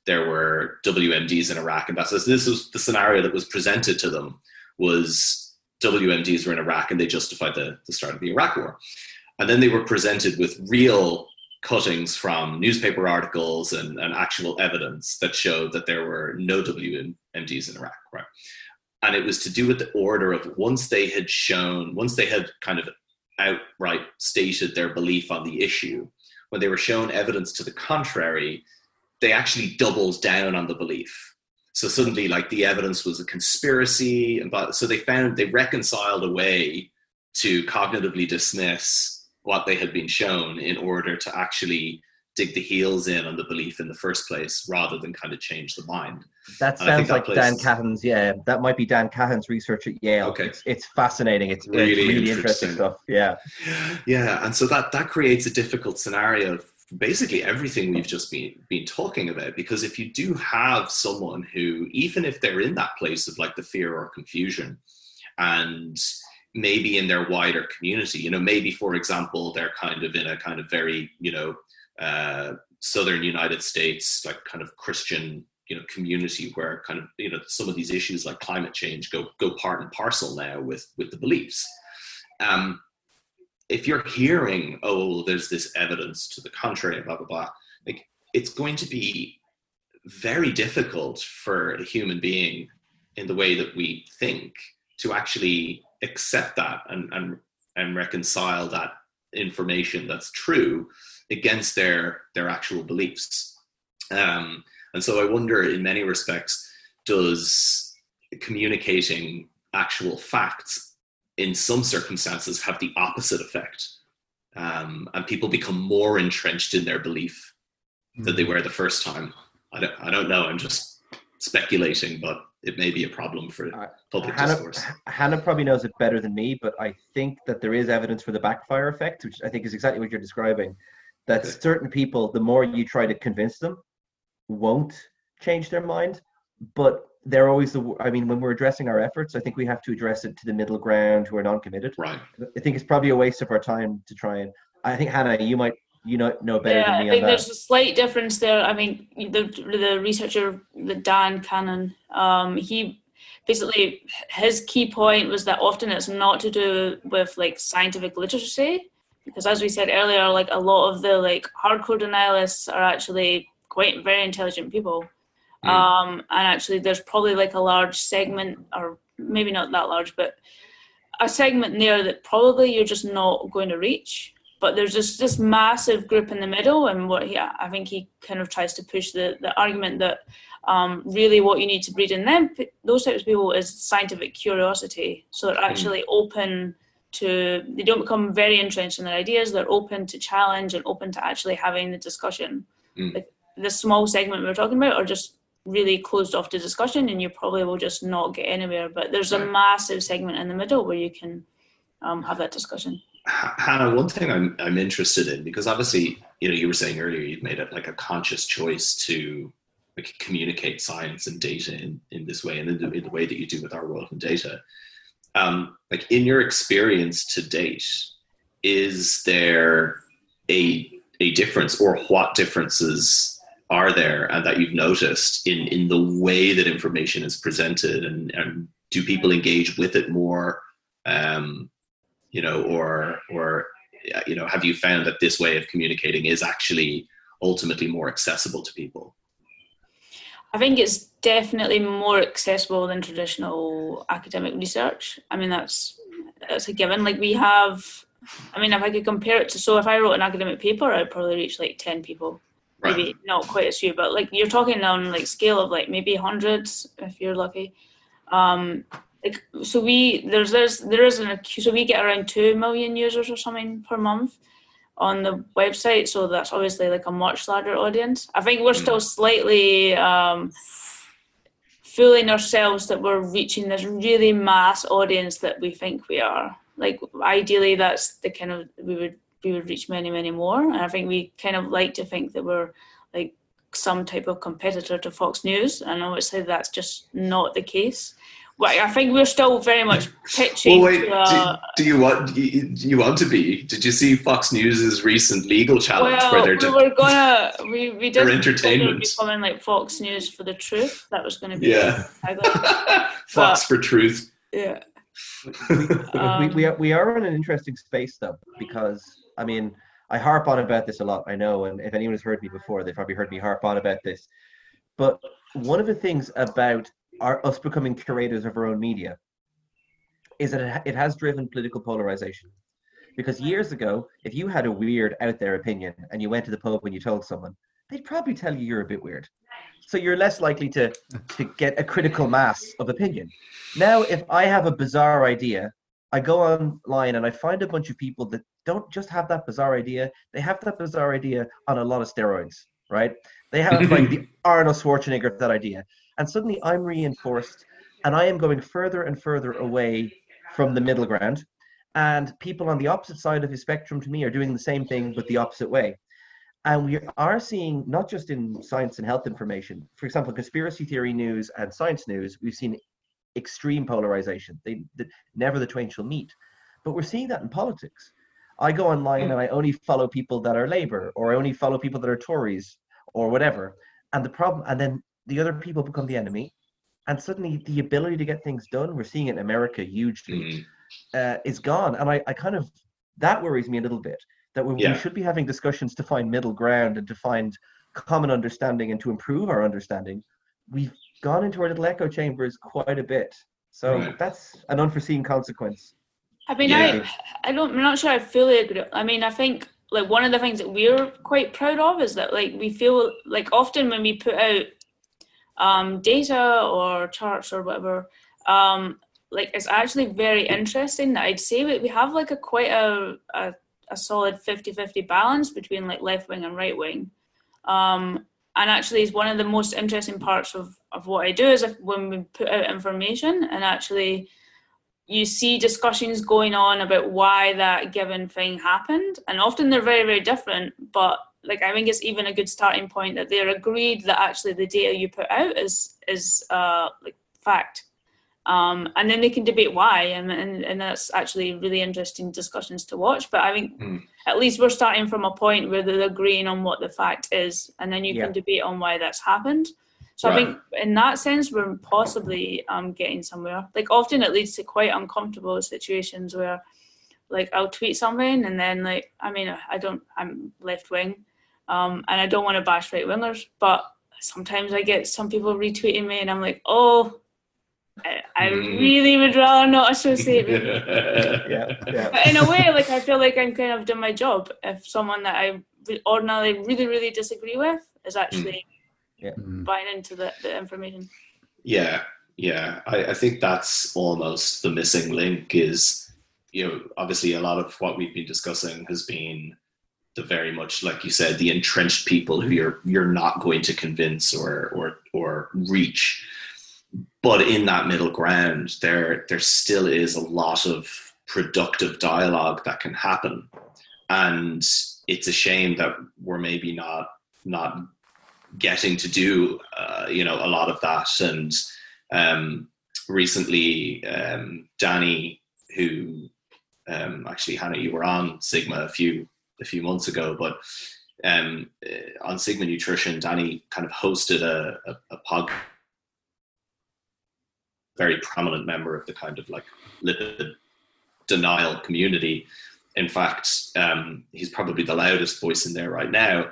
there were WMDs in Iraq, and that's this was the scenario that was presented to them was WMDs were in Iraq, and they justified the, the start of the Iraq War, and then they were presented with real cuttings from newspaper articles and, and actual evidence that showed that there were no WMDs in Iraq, right? And it was to do with the order of once they had shown, once they had kind of outright stated their belief on the issue, when they were shown evidence to the contrary, they actually doubled down on the belief. So suddenly, like the evidence was a conspiracy, and but so they found they reconciled a way to cognitively dismiss what they had been shown in order to actually dig the heels in on the belief in the first place rather than kind of change the mind. That sounds like place... Dan Kahan's, yeah, that might be Dan Kahan's research at Yale. Okay. It's, it's fascinating. It's really, it's really interesting. interesting. stuff. Yeah. Yeah. And so that, that creates a difficult scenario basically everything we've just been been talking about because if you do have someone who even if they're in that place of like the fear or confusion and maybe in their wider community you know maybe for example they're kind of in a kind of very you know uh, southern united states like kind of christian you know community where kind of you know some of these issues like climate change go go part and parcel now with with the beliefs. Um if you're hearing oh there's this evidence to the contrary blah blah blah like it's going to be very difficult for a human being in the way that we think to actually accept that and and, and reconcile that information that's true against their their actual beliefs. Um, and so I wonder, in many respects, does communicating actual facts in some circumstances have the opposite effect? Um, and people become more entrenched in their belief mm. than they hmm. were the first time. I don't, I don't know. I'm just speculating, but it may be a problem for uh, public Hannah, discourse. Hannah probably knows it better than me, but I think that there is evidence for the backfire effect, which I think is exactly what you're describing. That okay. certain people, the more you try to convince them, won't change their mind, but they're always the. I mean, when we're addressing our efforts, I think we have to address it to the middle ground who are non-committed. Right. I think it's probably a waste of our time to try and. I think Hannah, you might you know know better yeah, than me I think there's a slight difference there. I mean, the the researcher, the Dan Kahan, um, he basically his key point was that often it's not to do with like scientific literacy because as we said earlier like a lot of the like hardcore denialists are actually quite very intelligent people. Mm. Um, and actually, there's probably like a large segment, or maybe not that large, but a segment there that probably you're just not going to reach. But there's just this massive group in the middle, and what he, I think he kind of tries to push the, the argument that um, really what you need to breed in them, those types of people, is scientific curiosity. So they're hmm. actually mm. open to, they don't become very entrenched in their ideas. They're open to challenge and open to actually having the discussion. Mm. Like the small segment we are talking about are just really closed off to discussion and you probably will just not get anywhere but there's a massive segment in the middle where you can um, have that discussion. Hannah one thing I'm, I'm interested in because obviously you know you were saying earlier you've made it like a conscious choice to like, communicate science and data in, in this way and in the, in the way that you do with Our World in Data. Um, like in your experience to date is there a a difference or what differences are there and that you've noticed in in the way that information is presented? And, and do people engage with it more um, you know or or you know have you found that this way of communicating is actually ultimately more accessible to people? I think it's definitely more accessible than traditional academic research. I mean that's that's a given. Like we have i mean if i could compare it to so if i wrote an academic paper i'd probably reach like 10 people maybe right. not quite as few, but like you're talking on like scale of like maybe hundreds if you're lucky. Um, like so we there's there's there is an so we get around two million users or something per month on the website, so that's obviously like a much larger audience. I think we're still hmm. slightly um, fooling ourselves that we're reaching this really mass audience that we think we are. Like ideally, that's the kind of we would we would reach many, many more. And I think we kind of like to think that we're like some type of competitor to Fox News. And obviously that's just not the case. Well, I think we're still very much pitching. well, wait, uh, do, do, you want do you want to be? Did you see Fox News's recent legal challenge well, where they're we were gonna we we did entertainment becoming like Fox News for the truth. That was going to be yeah. Fox but, for truth. Yeah. we, um, we, we, are, we are in an interesting space though because I mean, I harp on about this a lot, I know, and if anyone has heard me before, they've probably heard me harp on about this. But one of the things about our, us becoming curators of our own media is that it has driven political polarization. Because years ago, if you had a weird out there opinion and you went to the pub and you told someone, they'd probably tell you you're a bit weird. So you're less likely to, to get a critical mass of opinion. Now, if I have a bizarre idea, I go online and I find a bunch of people that don't just have that bizarre idea. They have that bizarre idea on a lot of steroids, right? They have like the Arnold Schwarzenegger of that idea. And suddenly I'm reinforced and I am going further and further away from the middle ground. And people on the opposite side of the spectrum to me are doing the same thing but the opposite way. And we are seeing, not just in science and health information, for example, conspiracy theory news and science news, we've seen extreme polarization. They, they never the twain shall meet. But we're seeing that in politics. I go online and I only follow people that are Labour, or I only follow people that are Tories, or whatever. And the problem, and then the other people become the enemy, and suddenly the ability to get things done, we're seeing it in America hugely, Mm. uh, is gone. And I, I kind of that worries me a little bit that we, Yeah. we should be having discussions to find middle ground and to find common understanding and to improve our understanding. We've gone into our little echo chambers quite a bit. So Right. that's an unforeseen consequence. I mean, Yeah. I, I don't, I'm not sure I fully agree. I mean, I think like one of the things that we're quite proud of is that like we feel like often when we put out um, data or charts or whatever, um, like it's actually very interesting that I'd say we, we have like a quite a, a, a solid 50-50 balance between like left wing and right wing. Um, and actually is one of the most interesting parts of, of what I do is if when we put out information and actually you see discussions going on about why that given thing happened and often they're very very different but like i think it's even a good starting point that they're agreed that actually the data you put out is is uh like fact um and then they can debate why and and, and that's actually really interesting discussions to watch but i think Hmm. at least we're starting from a point where they're agreeing on what the fact is and then you Yeah. can debate on why that's happened so I think in that sense, we're possibly um, getting somewhere. Like often it leads to quite uncomfortable situations where, like, I'll tweet something and then like, I mean, I don't, I'm left wing, um, and I don't want to bash right wingers, but sometimes I get some people retweeting me and I'm like, oh, I, I Mm. really would rather not associate with you. Yeah, yeah. But in a way, like I feel like I'm kind of done my job if someone that I ordinarily really, really disagree with is actually Mm. buying into the, the information. Yeah, yeah. I, I think that's almost the missing link is, you know, obviously a lot of what we've been discussing has been the very much like you said, the entrenched people who you're you're not going to convince or or or reach. But in that middle ground, there there still is a lot of productive dialogue that can happen. And it's a shame that we're maybe not not getting to do uh, you know a lot of that. And um, recently um, danny who um, actually hannah you were on sigma a few a few months ago but um, uh, on sigma nutrition danny kind of hosted a, a, a very prominent member of the kind of like lipid denial community. In fact um, he's probably the loudest voice in there right now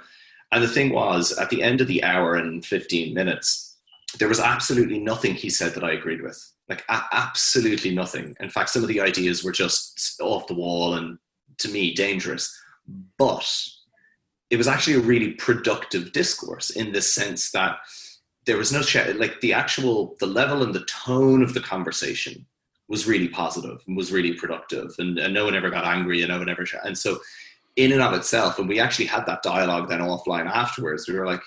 and the thing was, at the end of the hour and 15 minutes, there was absolutely nothing he said that I agreed with. Like, a- absolutely nothing. In fact, some of the ideas were just off the wall and, to me, dangerous. But it was actually a really productive discourse in the sense that there was no, sh- like, the actual, the level and the tone of the conversation was really positive and was really productive. And, and no one ever got angry and no one ever, and so, in and of itself, and we actually had that dialogue then offline afterwards. We were like,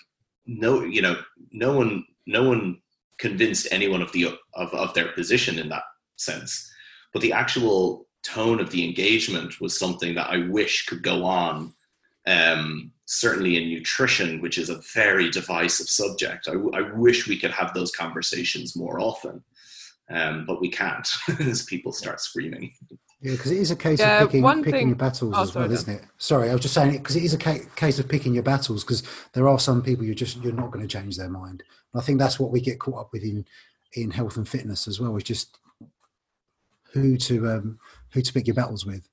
no, you know, no one, no one convinced anyone of the of, of their position in that sense, but the actual tone of the engagement was something that I wish could go on. Um, certainly in nutrition, which is a very divisive subject, I, I wish we could have those conversations more often, um, but we can't as people start screaming. Yeah, because it is a case Yeah, of picking, one picking thing- your battles Oh, as well, sorry, isn't it? Sorry, I was just saying it because it is a ca- case of picking your battles because there are some people you're just you're not going to change their mind. And I think that's what we get caught up with in in health and fitness as well. Is just who to um, who to pick your battles with.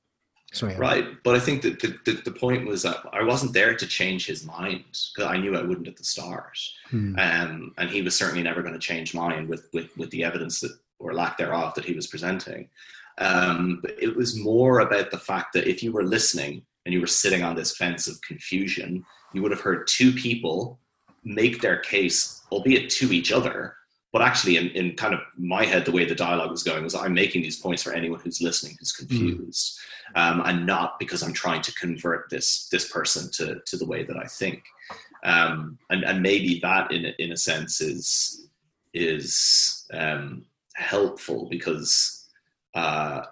Sorry, Aaron. Right, but I think that the, the, the point was that I wasn't there to change his mind because I knew I wouldn't at the start, Hmm. um, and he was certainly never going to change mine with, with with the evidence that or lack thereof that he was presenting. Um, but it was more about the fact that if you were listening and you were sitting on this fence of confusion, you would have heard two people make their case, albeit to each other, but actually in, in kind of my head, the way the dialogue was going was I'm making these points for anyone who's listening who's confused um, and not because I'm trying to convert this this person to to the way that I think. Um, and and maybe that in in a sense is is um, helpful because uh,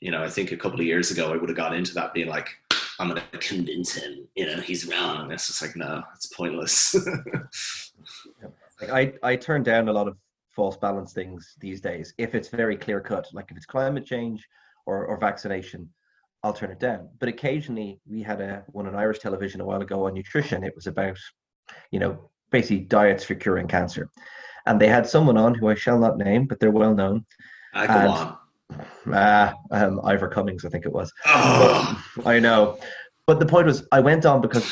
you know I think a couple of years ago I would have gone into that being like I'm gonna convince him, you know, he's wrong. And it's just like, no, it's pointless. like I, I turn down a lot of false balance things these days if it's very clear cut. Like if it's climate change or, or vaccination, I'll turn it down. But occasionally we had a one on Irish television a while ago on nutrition. It was about, you know, basically diets for curing cancer. And they had someone on who I shall not name, but they're well known. Uh, go And- on. Ah, um, Ivor Cummins, I think it was. Oh, I know. But the point was, I went on because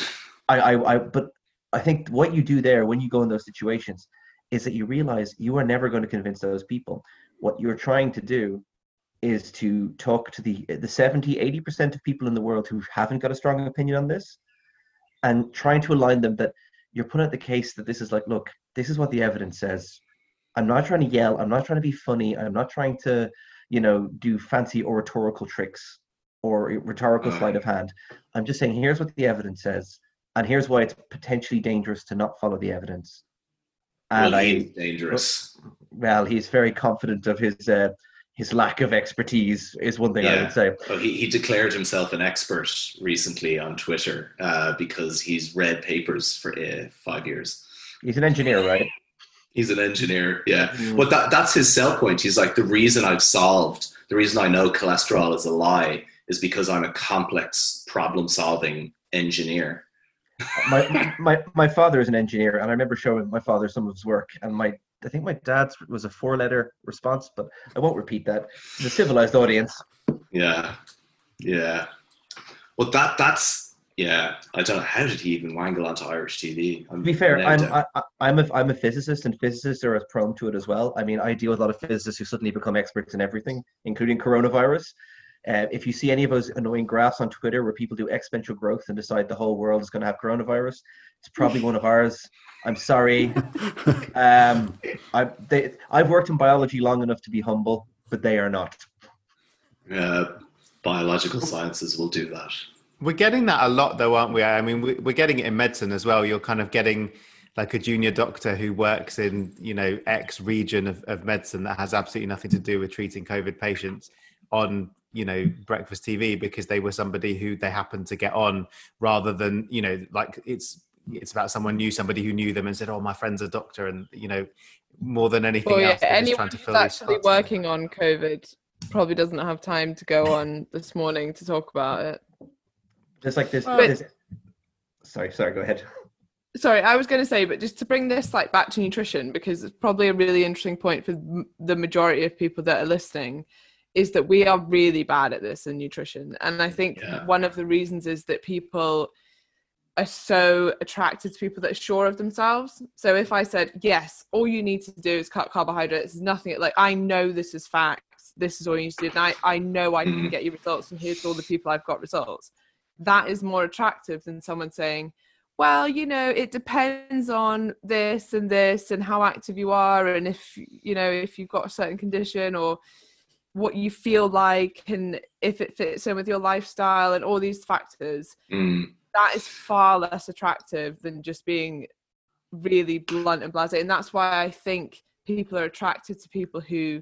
I, I, I, but I think what you do there when you go in those situations is that you realize you are never going to convince those people. What you're trying to do is to talk to the the 70, 80% of people in the world who haven't got a strong opinion on this and trying to align them that you're putting out the case that this is like, look, this is what the evidence says. I'm not trying to yell. I'm not trying to be funny. I'm not trying to, you know, do fancy oratorical tricks or rhetorical Uh. sleight of hand. I'm just saying, here's what the evidence says, and here's why it's potentially dangerous to not follow the evidence. And well, I, dangerous. well, he's very confident of his uh, his lack of expertise, is one thing I would say. Well, he, he declared himself an expert recently on Twitter uh, because he's read papers for uh, five years. He's an engineer, right? He's an engineer, yeah. Mm. But that, that's his sell point. He's like, the reason I've solved, the reason I know cholesterol is a lie is because I'm a complex problem solving engineer. my, my my father is an engineer, and I remember showing my father some of his work, and my I think my dad's was a four letter response, but I won't repeat that. The civilized audience. Yeah, yeah. Well, that that's yeah. I don't know how did he even wangle onto Irish TV. I'm To be fair, I'm I, I'm a I'm a physicist, and physicists are as prone to it as well. I mean, I deal with a lot of physicists who suddenly become experts in everything, including coronavirus. Uh, if you see any of those annoying graphs on Twitter where people do exponential growth and decide the whole world is going to have coronavirus, it's probably one of ours. I'm sorry. Um, I they I've worked in biology long enough to be humble, but they are not. uh, biological sciences will do that. We're getting that a lot, though, aren't we? I mean, we- we're getting it in medicine as well. You're kind of getting like a junior doctor who works in, you know, X region of, of medicine that has absolutely nothing to do with treating COVID patients on, you know, breakfast TV because they were somebody who they happened to get on rather than, you know, like it's it's about someone knew somebody who knew them and said, "Oh, my friend's a doctor," and you know, more than anything Well, yeah, else, they're anyone trying to who's actually working on COVID probably doesn't have time to go on this morning to talk about it. There's like this. But- this sorry, sorry. Go ahead. Sorry, I was going to say, but just to bring this like back to nutrition because it's probably a really interesting point for the majority of people that are listening, is that we are really bad at this in nutrition, and I think Yeah. one of the reasons is that people are so attracted to people that are sure of themselves. So if I said yes, all you need to do is cut carbohydrates, nothing like I know this is facts, this is all you need to do, and I I know I can Mhm. get you results, and here's all the people I've got results. That is more attractive than someone saying well, you know, it depends on this and this and how active you are and if you know if you've got a certain condition or what you feel like and if it fits in with your lifestyle and all these factors Mm. that is far less attractive than just being really blunt and blasé and that's why i think people are attracted to people who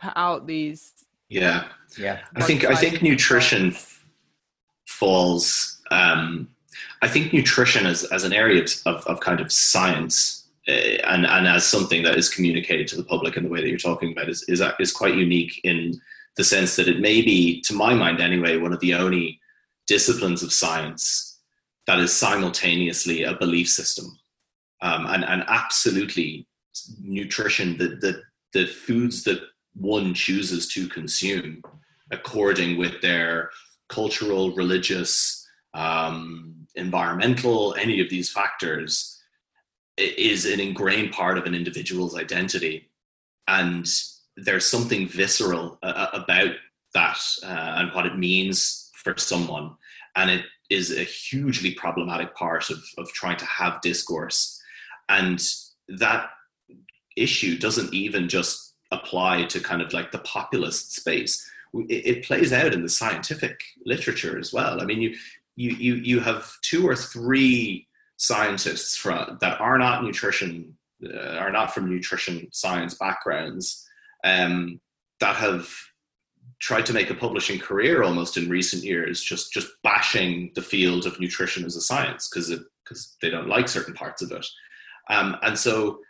put out these Yeah. Yeah. I think I think nutrition f- falls. Um, I think nutrition as, as an area of, of, kind of science uh, and and as something that is communicated to the public in the way that you're talking about is is is quite unique in the sense that it may be, to my mind anyway, one of the only disciplines of science that is simultaneously a belief system um, and and absolutely nutrition the the the foods that one chooses to consume according with their cultural, religious, um, environmental, any of these factors, is an ingrained part of an individual's identity. And there's something visceral uh, about that uh, and what it means for someone. And it is a hugely problematic part of, of trying to have discourse. And that issue doesn't even just apply to kind of like the populist space it, it plays out in the scientific literature as well. I mean, you you you you have two or three scientists from that are not nutrition uh, are not from nutrition science backgrounds um, that have tried to make a publishing career almost in recent years, just just bashing the field of nutrition as a science because because they don't like certain parts of it, um, and so.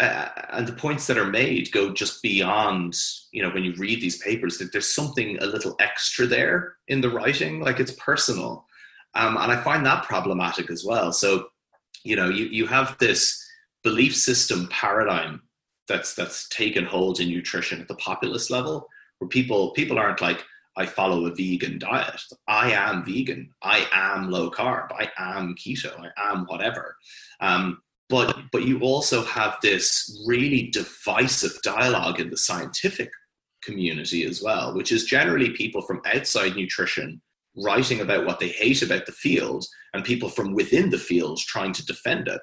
Uh, and the points that are made go just beyond, you know, when you read these papers, that there's something a little extra there in the writing, like it's personal. Um, and I find that problematic as well. So, you know, you, you have this belief system paradigm that's that's taken hold in nutrition at the populist level, where people people aren't like I follow a vegan diet. I am vegan. I am low carb. I am keto. I am whatever. Um, but but you also have this really divisive dialogue in the scientific community as well, which is generally people from outside nutrition writing about what they hate about the field and people from within the field trying to defend it.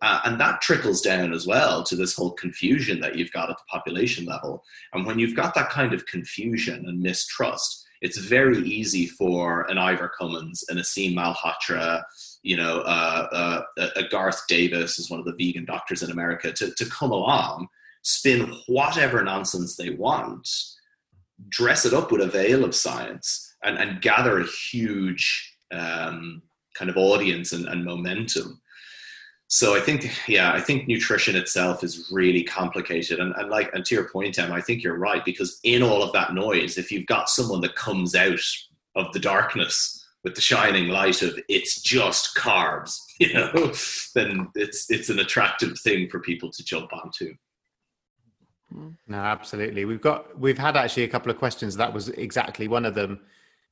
Uh, and that trickles down as well to this whole confusion that you've got at the population level. And when you've got that kind of confusion and mistrust, it's very easy for an Ivor Cummins, an Aseem Malhotra, you know, uh, uh, a Garth Davis is one of the vegan doctors in America to, to come along, spin whatever nonsense they want, dress it up with a veil of science, and, and gather a huge um, kind of audience and, and momentum so I think, yeah, I think nutrition itself is really complicated. And, and like, and to your point, Em, I think you're right because in all of that noise, if you've got someone that comes out of the darkness with the shining light of it's just carbs, you know, then it's it's an attractive thing for people to jump onto. No, absolutely. We've got we've had actually a couple of questions. That was exactly one of them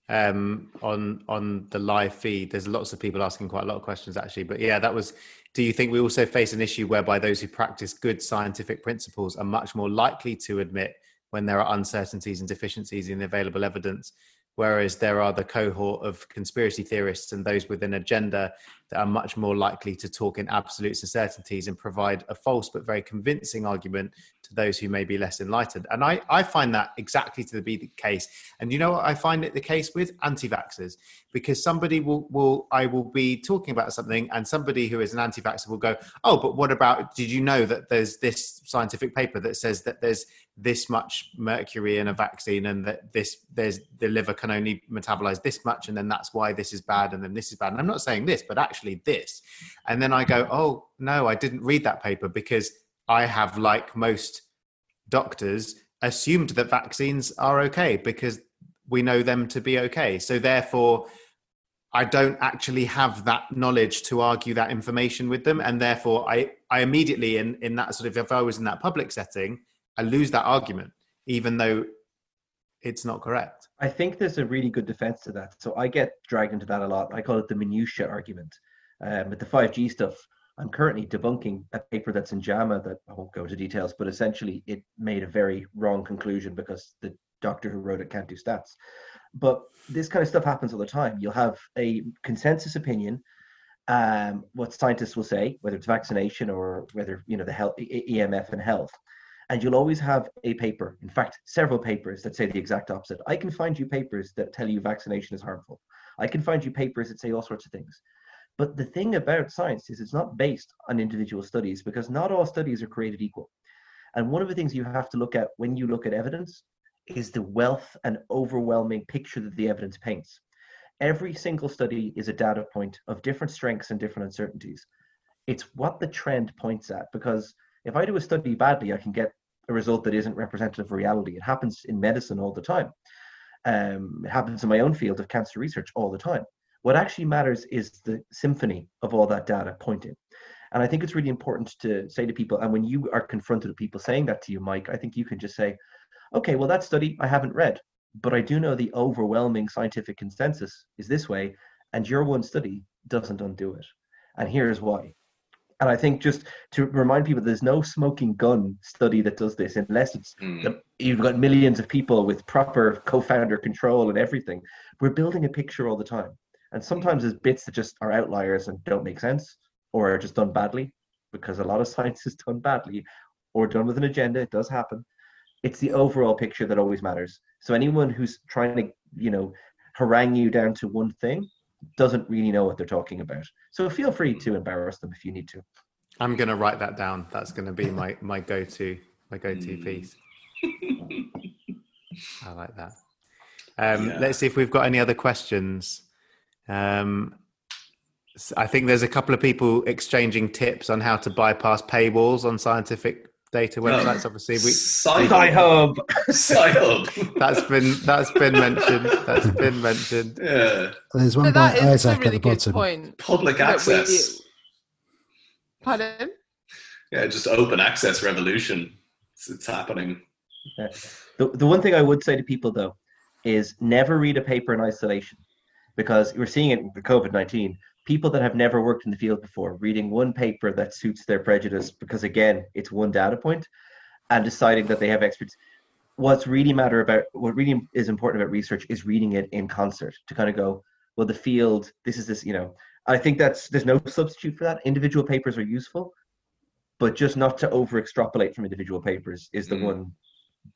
um, on on the live feed. There's lots of people asking quite a lot of questions actually, but yeah, that was do you think we also face an issue whereby those who practice good scientific principles are much more likely to admit when there are uncertainties and deficiencies in the available evidence whereas there are the cohort of conspiracy theorists and those with an agenda that are much more likely to talk in absolutes and certainties and provide a false but very convincing argument to those who may be less enlightened. And I, I find that exactly to be the case. And you know what I find it the case with anti-vaxxers? Because somebody will, will I will be talking about something and somebody who is an anti-vaxxer will go, oh, but what about, did you know that there's this scientific paper that says that there's this much mercury in a vaccine and that this there's the liver can only metabolize this much and then that's why this is bad and then this is bad and i'm not saying this but actually this and then i go oh no i didn't read that paper because i have like most doctors assumed that vaccines are okay because we know them to be okay so therefore I don't actually have that knowledge to argue that information with them, and therefore I, I immediately in in that sort of if I was in that public setting, I lose that argument, even though it's not correct. I think there's a really good defense to that. So I get dragged into that a lot. I call it the minutia argument. Um, with the 5G stuff, I'm currently debunking a paper that's in JAMA that I won't go into details, but essentially it made a very wrong conclusion because the doctor who wrote it can't do stats. But this kind of stuff happens all the time. You'll have a consensus opinion, um, what scientists will say, whether it's vaccination or whether you know the health EMF and health, and you'll always have a paper, in fact, several papers that say the exact opposite. I can find you papers that tell you vaccination is harmful. I can find you papers that say all sorts of things. But the thing about science is it's not based on individual studies because not all studies are created equal. And one of the things you have to look at when you look at evidence is the wealth and overwhelming picture that the evidence paints. Every single study is a data point of different strengths and different uncertainties. It's what the trend points at because if I do a study badly, I can get a result that isn't representative of reality. It happens in medicine all the time. Um, it happens in my own field of cancer research all the time. What actually matters is the symphony of all that data pointing. And I think it's really important to say to people, and when you are confronted with people saying that to you, Mike, I think you can just say, okay, well, that study I haven't read, but I do know the overwhelming scientific consensus is this way, and your one study doesn't undo it. And here's why. And I think just to remind people, there's no smoking gun study that does this unless it's mm. you've got millions of people with proper confounder control and everything. We're building a picture all the time, and sometimes there's bits that just are outliers and don't make sense, or are just done badly, because a lot of science is done badly, or done with an agenda. It does happen. It's the overall picture that always matters. So anyone who's trying to, you know, harangue you down to one thing, doesn't really know what they're talking about. So feel free to embarrass them if you need to. I'm going to write that down. That's going to be my my go-to my go-to mm. piece. I like that. Um, Yeah. Let's see if we've got any other questions. Um, s- I think there's a couple of people exchanging tips on how to bypass paywalls on scientific data websites. Obviously, we, Sci-Hub. Sci-Hub. Sci-Hub. that's been that's been mentioned. That's been mentioned. yeah. There's one So by that is a Isaac really at the good bottom. point. Public that we- access. Pardon? Yeah, just open access revolution. It's, it's happening. The, the one thing I would say to people though is never read a paper in isolation because we're seeing it with COVID 19. People that have never worked in the field before reading one paper that suits their prejudice because, again, it's one data point and deciding that they have experts. What's really matter about what really is important about research is reading it in concert to kind of go, well, the field, this is this, you know. I think that's there's no substitute for that. Individual papers are useful, but just not to over extrapolate from individual papers is the Mm. one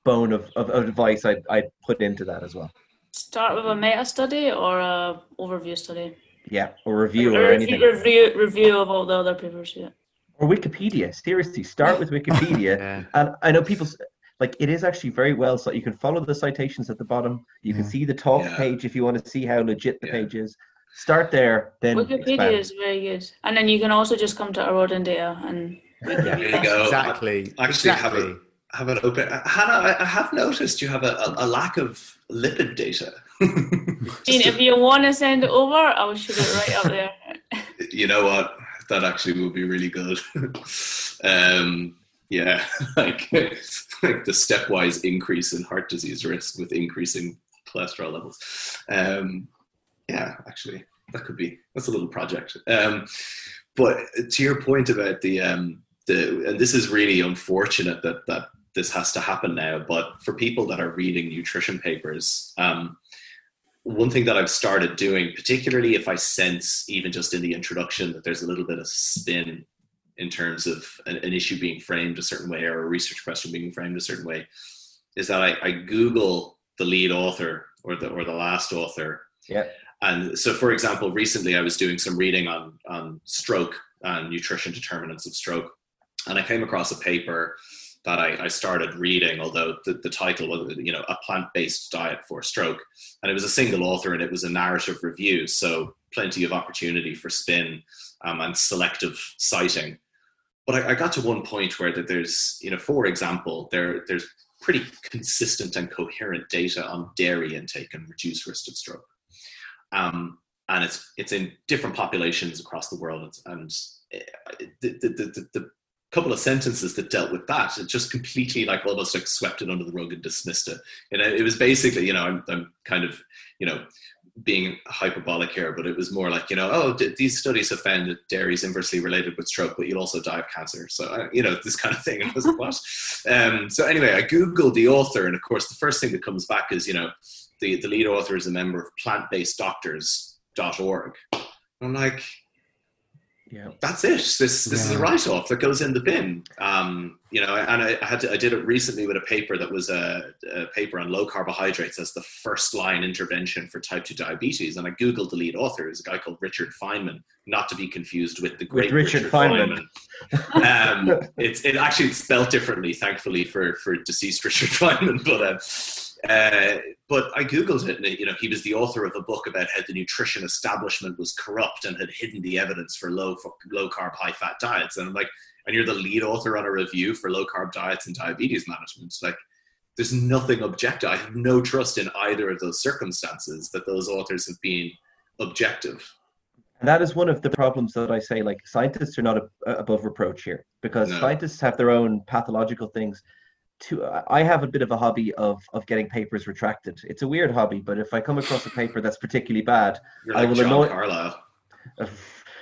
bone of, of, of advice I'd, I'd put into that as well. Start with a meta study or a overview study. Yeah, or review A or review, anything. review review of all the other papers. Yeah. Or Wikipedia. Seriously, start with Wikipedia. Yeah. and I know people like it is actually very well so you can follow the citations at the bottom. You can see the talk Yeah. page if you want to see how legit the Yeah. page is. Start there, then Wikipedia expand. is very good, and then you can also just come to Our World in Data and There you go. Exactly. Actually, have exactly. a have an open. Hannah, I- have noticed you have a, a, lack of lipid data. If you want to send it over, I'll shoot it right up there. you know what? That actually would be really good. um, yeah, like, like the stepwise increase in heart disease risk with increasing cholesterol levels. Um, yeah, actually, that could be that's a little project. Um, but to your point about the um, the and this is really unfortunate that that this has to happen now. But for people that are reading nutrition papers, um, one thing that I've started doing, particularly if I sense even just in the introduction that there's a little bit of spin in terms of an, an issue being framed a certain way or a research question being framed a certain way, is that I, I Google the lead author or the or the last author. Yeah. And so, for example, recently I was doing some reading on on stroke and nutrition determinants of stroke, and I came across a paper that I, I started reading, although the, the title was, you know, a plant-based diet for stroke, and it was a single author and it was a narrative review, so plenty of opportunity for spin um, and selective citing. But I, I got to one point where that there's, you know, for example, there there's pretty consistent and coherent data on dairy intake and reduced risk of stroke, um, and it's it's in different populations across the world, and uh, the, the, the, the couple of sentences that dealt with that, it just completely like almost like swept it under the rug and dismissed it. You know, it was basically, you know, I'm, I'm kind of, you know, being hyperbolic here, but it was more like, you know, oh, these studies have found that dairy is inversely related with stroke, but you'll also die of cancer. So, uh, you know, this kind of thing. And I was like, what? Um, so anyway, I Googled the author, and of course, the first thing that comes back is, you know, the, the lead author is a member of plant-based-doctors.org. I'm like, Yeah. that's it. This this is a write off that goes in the bin. Um, you know, and I, I had to, I did it recently with a paper that was a, a paper on low carbohydrates as the first line intervention for type two diabetes. And I googled the lead author, is a guy called Richard Feinman, not to be confused with the great Richard Feynman. Feynman. um, it's it actually it's spelled differently, thankfully for for deceased Richard Feynman, but. Uh, uh, but I googled it, and you know he was the author of a book about how the nutrition establishment was corrupt and had hidden the evidence for low low carb, high fat diets. And I'm like, and you're the lead author on a review for low carb diets and diabetes management. It's like, there's nothing objective. I have no trust in either of those circumstances that those authors have been objective. And that is one of the problems that I say, like scientists are not above reproach here because No. scientists have their own pathological things. To I have a bit of a hobby of of getting papers retracted. It's a weird hobby, but if I come across a paper that's particularly bad, You're I like will John annoy- Carlisle.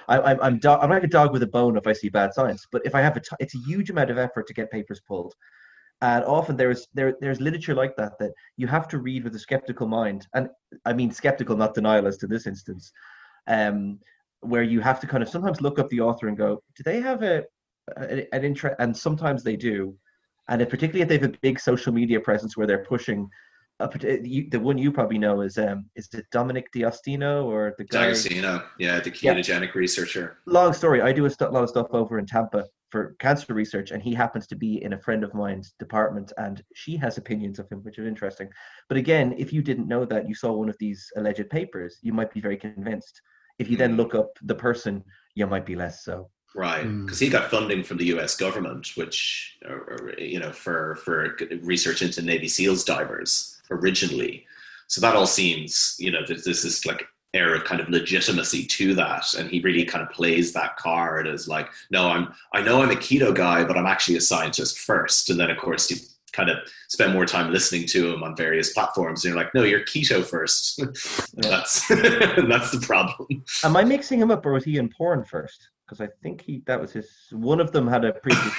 I, I'm I'm, do- I'm like a dog with a bone if I see bad science. But if I have a, t- it's a huge amount of effort to get papers pulled, and often there's there there's literature like that that you have to read with a skeptical mind, and I mean skeptical, not denialist in this instance, um, where you have to kind of sometimes look up the author and go, do they have a, a an interest? And sometimes they do, and if, particularly if they have a big social media presence where they're pushing. A, the one you probably know is um is it Dominic D'Agostino or the guy D'Agostino, yeah, the ketogenic researcher. long story. I do a st- lot of stuff over in Tampa for cancer research, and he happens to be in a friend of mine's department, and she has opinions of him, which are interesting. But again, if you didn't know that, you saw one of these alleged papers, you might be very convinced. If you then Mm. look up the person, you might be less so. Right, Mm. because he got funding from the U.S. government, which uh, uh, you know for for research into Navy SEALs divers originally. So that all seems you know there's this is like air of kind of legitimacy to that, and he really kind of plays that card as like, no, I'm I know I'm a keto guy, but I'm actually a scientist first, and then of course you kind of spend more time listening to him on various platforms, and you're like, no, you're keto first. that's that's the problem. Am I mixing him up, or was he in porn first? Because I think he that was his. One of them had a previous.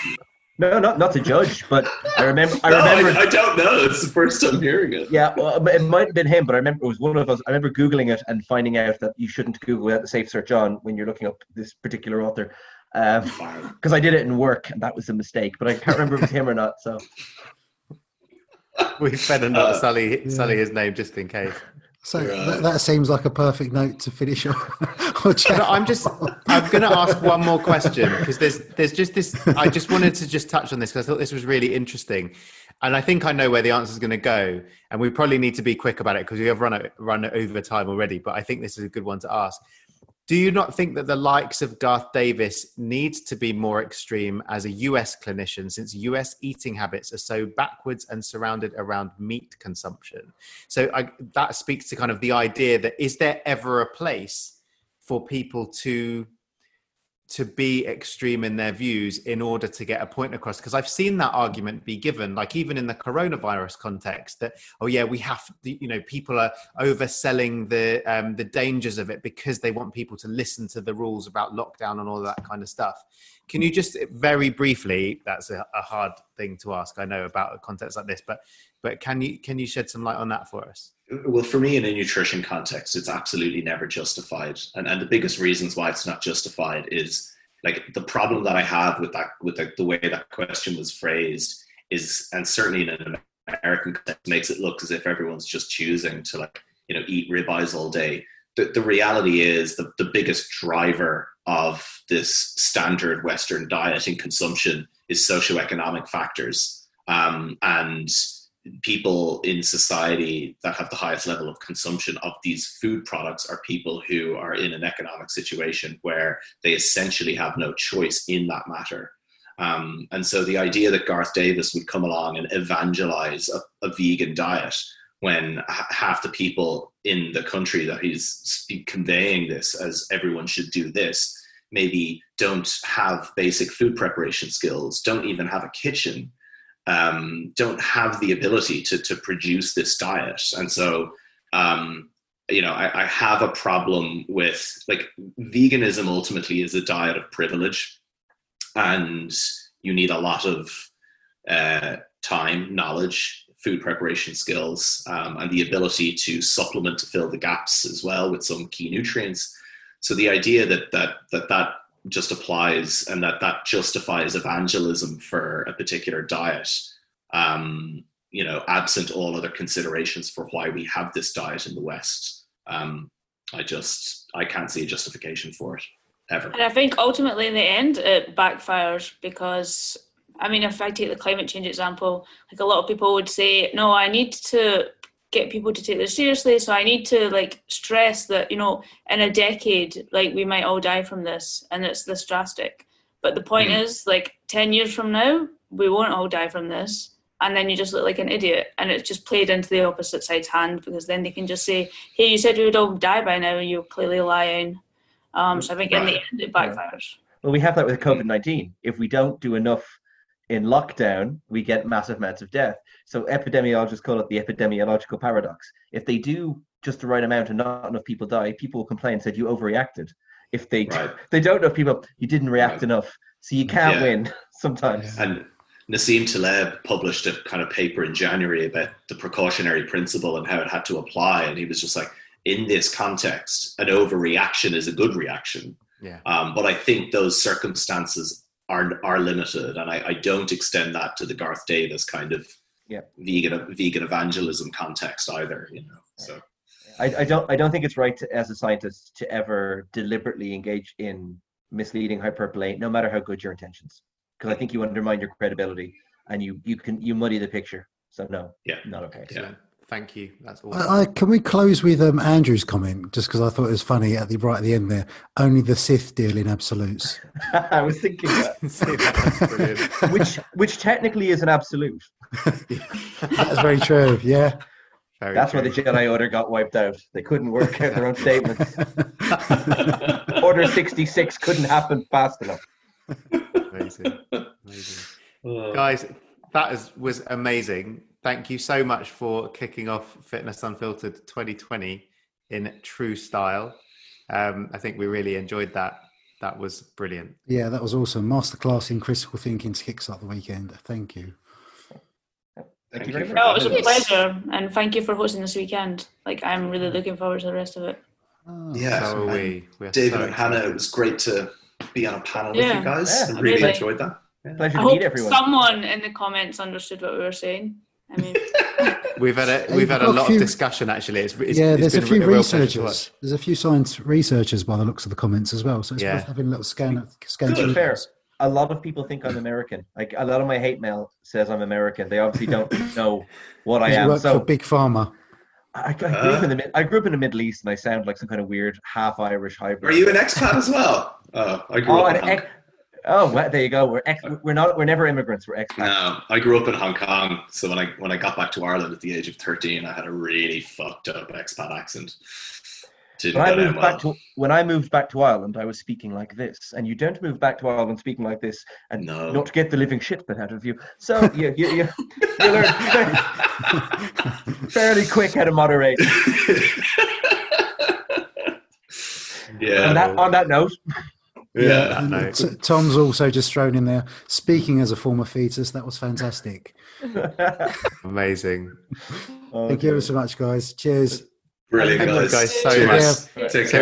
no, not not to judge, but I remember. I no, remember. I, I don't know. It's the first time hearing it. Yeah, well, it might have been him, but I remember it was one of us. I remember googling it and finding out that you shouldn't Google without the safe search on when you're looking up this particular author, because Wow. I did it in work and that was a mistake. But I can't remember if it was him or not. So We better not Uh, sully yeah. sully his name just in case. So Right. that, that seems like a perfect note to finish on. or I'm just I'm going to ask one more question because there's there's just this. I just wanted to just touch on this because I thought this was really interesting, and I think I know where the answer is going to go. And we probably need to be quick about it because we have run o- run over time already. But I think this is a good one to ask. Do you not think that the likes of Garth Davis needs to be more extreme as a US clinician since US eating habits are so backwards and surrounded around meat consumption? So I, that speaks to kind of the idea that is there ever a place for people to to be extreme in their views in order to get a point across because i've seen that argument be given like even in the coronavirus context that oh yeah we have you know people are overselling the um, the dangers of it because they want people to listen to the rules about lockdown and all that kind of stuff. Can you just very briefly that's a, a hard thing to ask i know about a context like this but but can you can you shed some light on that for us? Well, for me, in a nutrition context, it's absolutely never justified, and and the biggest reasons why it's not justified is like the problem that I have with that with the, the way that question was phrased is, and certainly in an American context, makes it look as if everyone's just choosing to like you know eat ribeyes all day. The, the reality is the, the biggest driver of this standard Western diet and consumption is socioeconomic factors, um, and people in society that have the highest level of consumption of these food products are people who are in an economic situation where they essentially have no choice in that matter. Um, and so the idea that Garth Davis would come along and evangelize a, a vegan diet when h- half the people in the country that he's conveying this as everyone should do this maybe don't have basic food preparation skills, don't even have a kitchen, um, don't have the ability to to produce this diet, and so um, you know I, I have a problem with like veganism. Ultimately, is a diet of privilege, and you need a lot of uh, time, knowledge, food preparation skills, um, and the ability to supplement to fill the gaps as well with some key nutrients. So the idea that that that that just applies and that that justifies evangelism for a particular diet um, you know absent all other considerations for why we have this diet in the west. Um, i just i can't see a justification for it ever. And I think ultimately in the end it backfires because I mean if I take the climate change example, like a lot of people would say, No, I need to get people to take this seriously, so I need to like stress that, you know, in a decade, like we might all die from this and it's this drastic. But the point Mm. is, like ten years from now, we won't all die from this. And then you just look like an idiot, and it's just played into the opposite side's hand because then they can just say, "Hey, you said we would all die by now, and you're clearly lying." Um, so I think in the Right. end it backfires. Well, we have that with COVID 19. If we don't do enough in lockdown, we get massive amounts of death. So epidemiologists call it the epidemiological paradox. If they do just the right amount and not enough people die, people will complain and said you overreacted. If they Right. they don't know people, you didn't react Right. enough. So you can't Yeah. win sometimes. and Nassim Taleb published a kind of paper in January about the precautionary principle and how it had to apply. And he was just like, in this context, an overreaction is a good reaction. yeah Um, but I think those circumstances are are limited, and I, I don't extend that to the Garth Davis kind of Yeah. vegan vegan evangelism context either. You know, so I, I don't I don't think it's right to, as a scientist to ever deliberately engage in misleading hyperbole, no matter how good your intentions. because I think you undermine your credibility and you you can you muddy the picture. So no, Yeah. not okay. Excellent. Thank you. That's awesome. I, I, can we close with um, Andrew's comment, just because I thought it was funny at the right at the end there. Only the Sith deal in absolutes. I was thinking that, That's which which technically is an absolute. That's very true. Yeah. Very That's why the. Jedi Order got wiped out. They couldn't work out their own statements. Order sixty six couldn't happen fast enough. Amazing. Amazing. Guys, that is, was amazing. Thank you so much for kicking off Fitness Unfiltered 2020 in true style. Um, I think we really enjoyed that. That was brilliant. Yeah, that was awesome. Masterclass in critical thinking to kickstart the weekend. Thank you. Thank Thank you very much. No, it was a pleasure, and thank you for hosting this weekend. Like, I'm really looking forward to the rest of it. Oh, Yeah. so are we. We're David so and Hannah, it was great to be on a panel with you guys. Yeah, I really amazing. enjoyed that. Pleasure I to hope meet everyone. someone in the comments understood what we were saying. I mean, We've had a we've had a got a lot few- of discussion actually. It's, it's yeah, it's there's a been few real pleasure to researchers. There's a few science researchers by the looks of the comments as well. So it's Yeah. worth having a little scan of scan. To be fair, a lot of people think I'm American. Like a lot of my hate mail says I'm American. They obviously don't know what I am. So for Big Pharma. I, I grew up uh. in the I grew up in the Middle East, and I sound like some kind of weird half Irish hybrid. Are you an expat as well? Oh, I grew Oh, up an ex- oh, well, there you go. We're ex- we're not we're never immigrants. We're expats. No, I grew up in Hong Kong, so when I when I got back to Ireland at the age of thirteen, I had a really fucked up expat accent. Didn't When I moved well. back to when I moved back to Ireland, I was speaking like this, and you don't move back to Ireland speaking like this and No. not get the living shit bit out of you. So you you you, you learn fairly quick how to moderate. yeah, On that on that note, yeah. And no. T- Tom's also just thrown in there. Speaking as a former fetus, that was fantastic. Amazing. Thank you ever so much, guys. Cheers. Brilliant, Thank you guys. guys so Cheers. much. Take So care.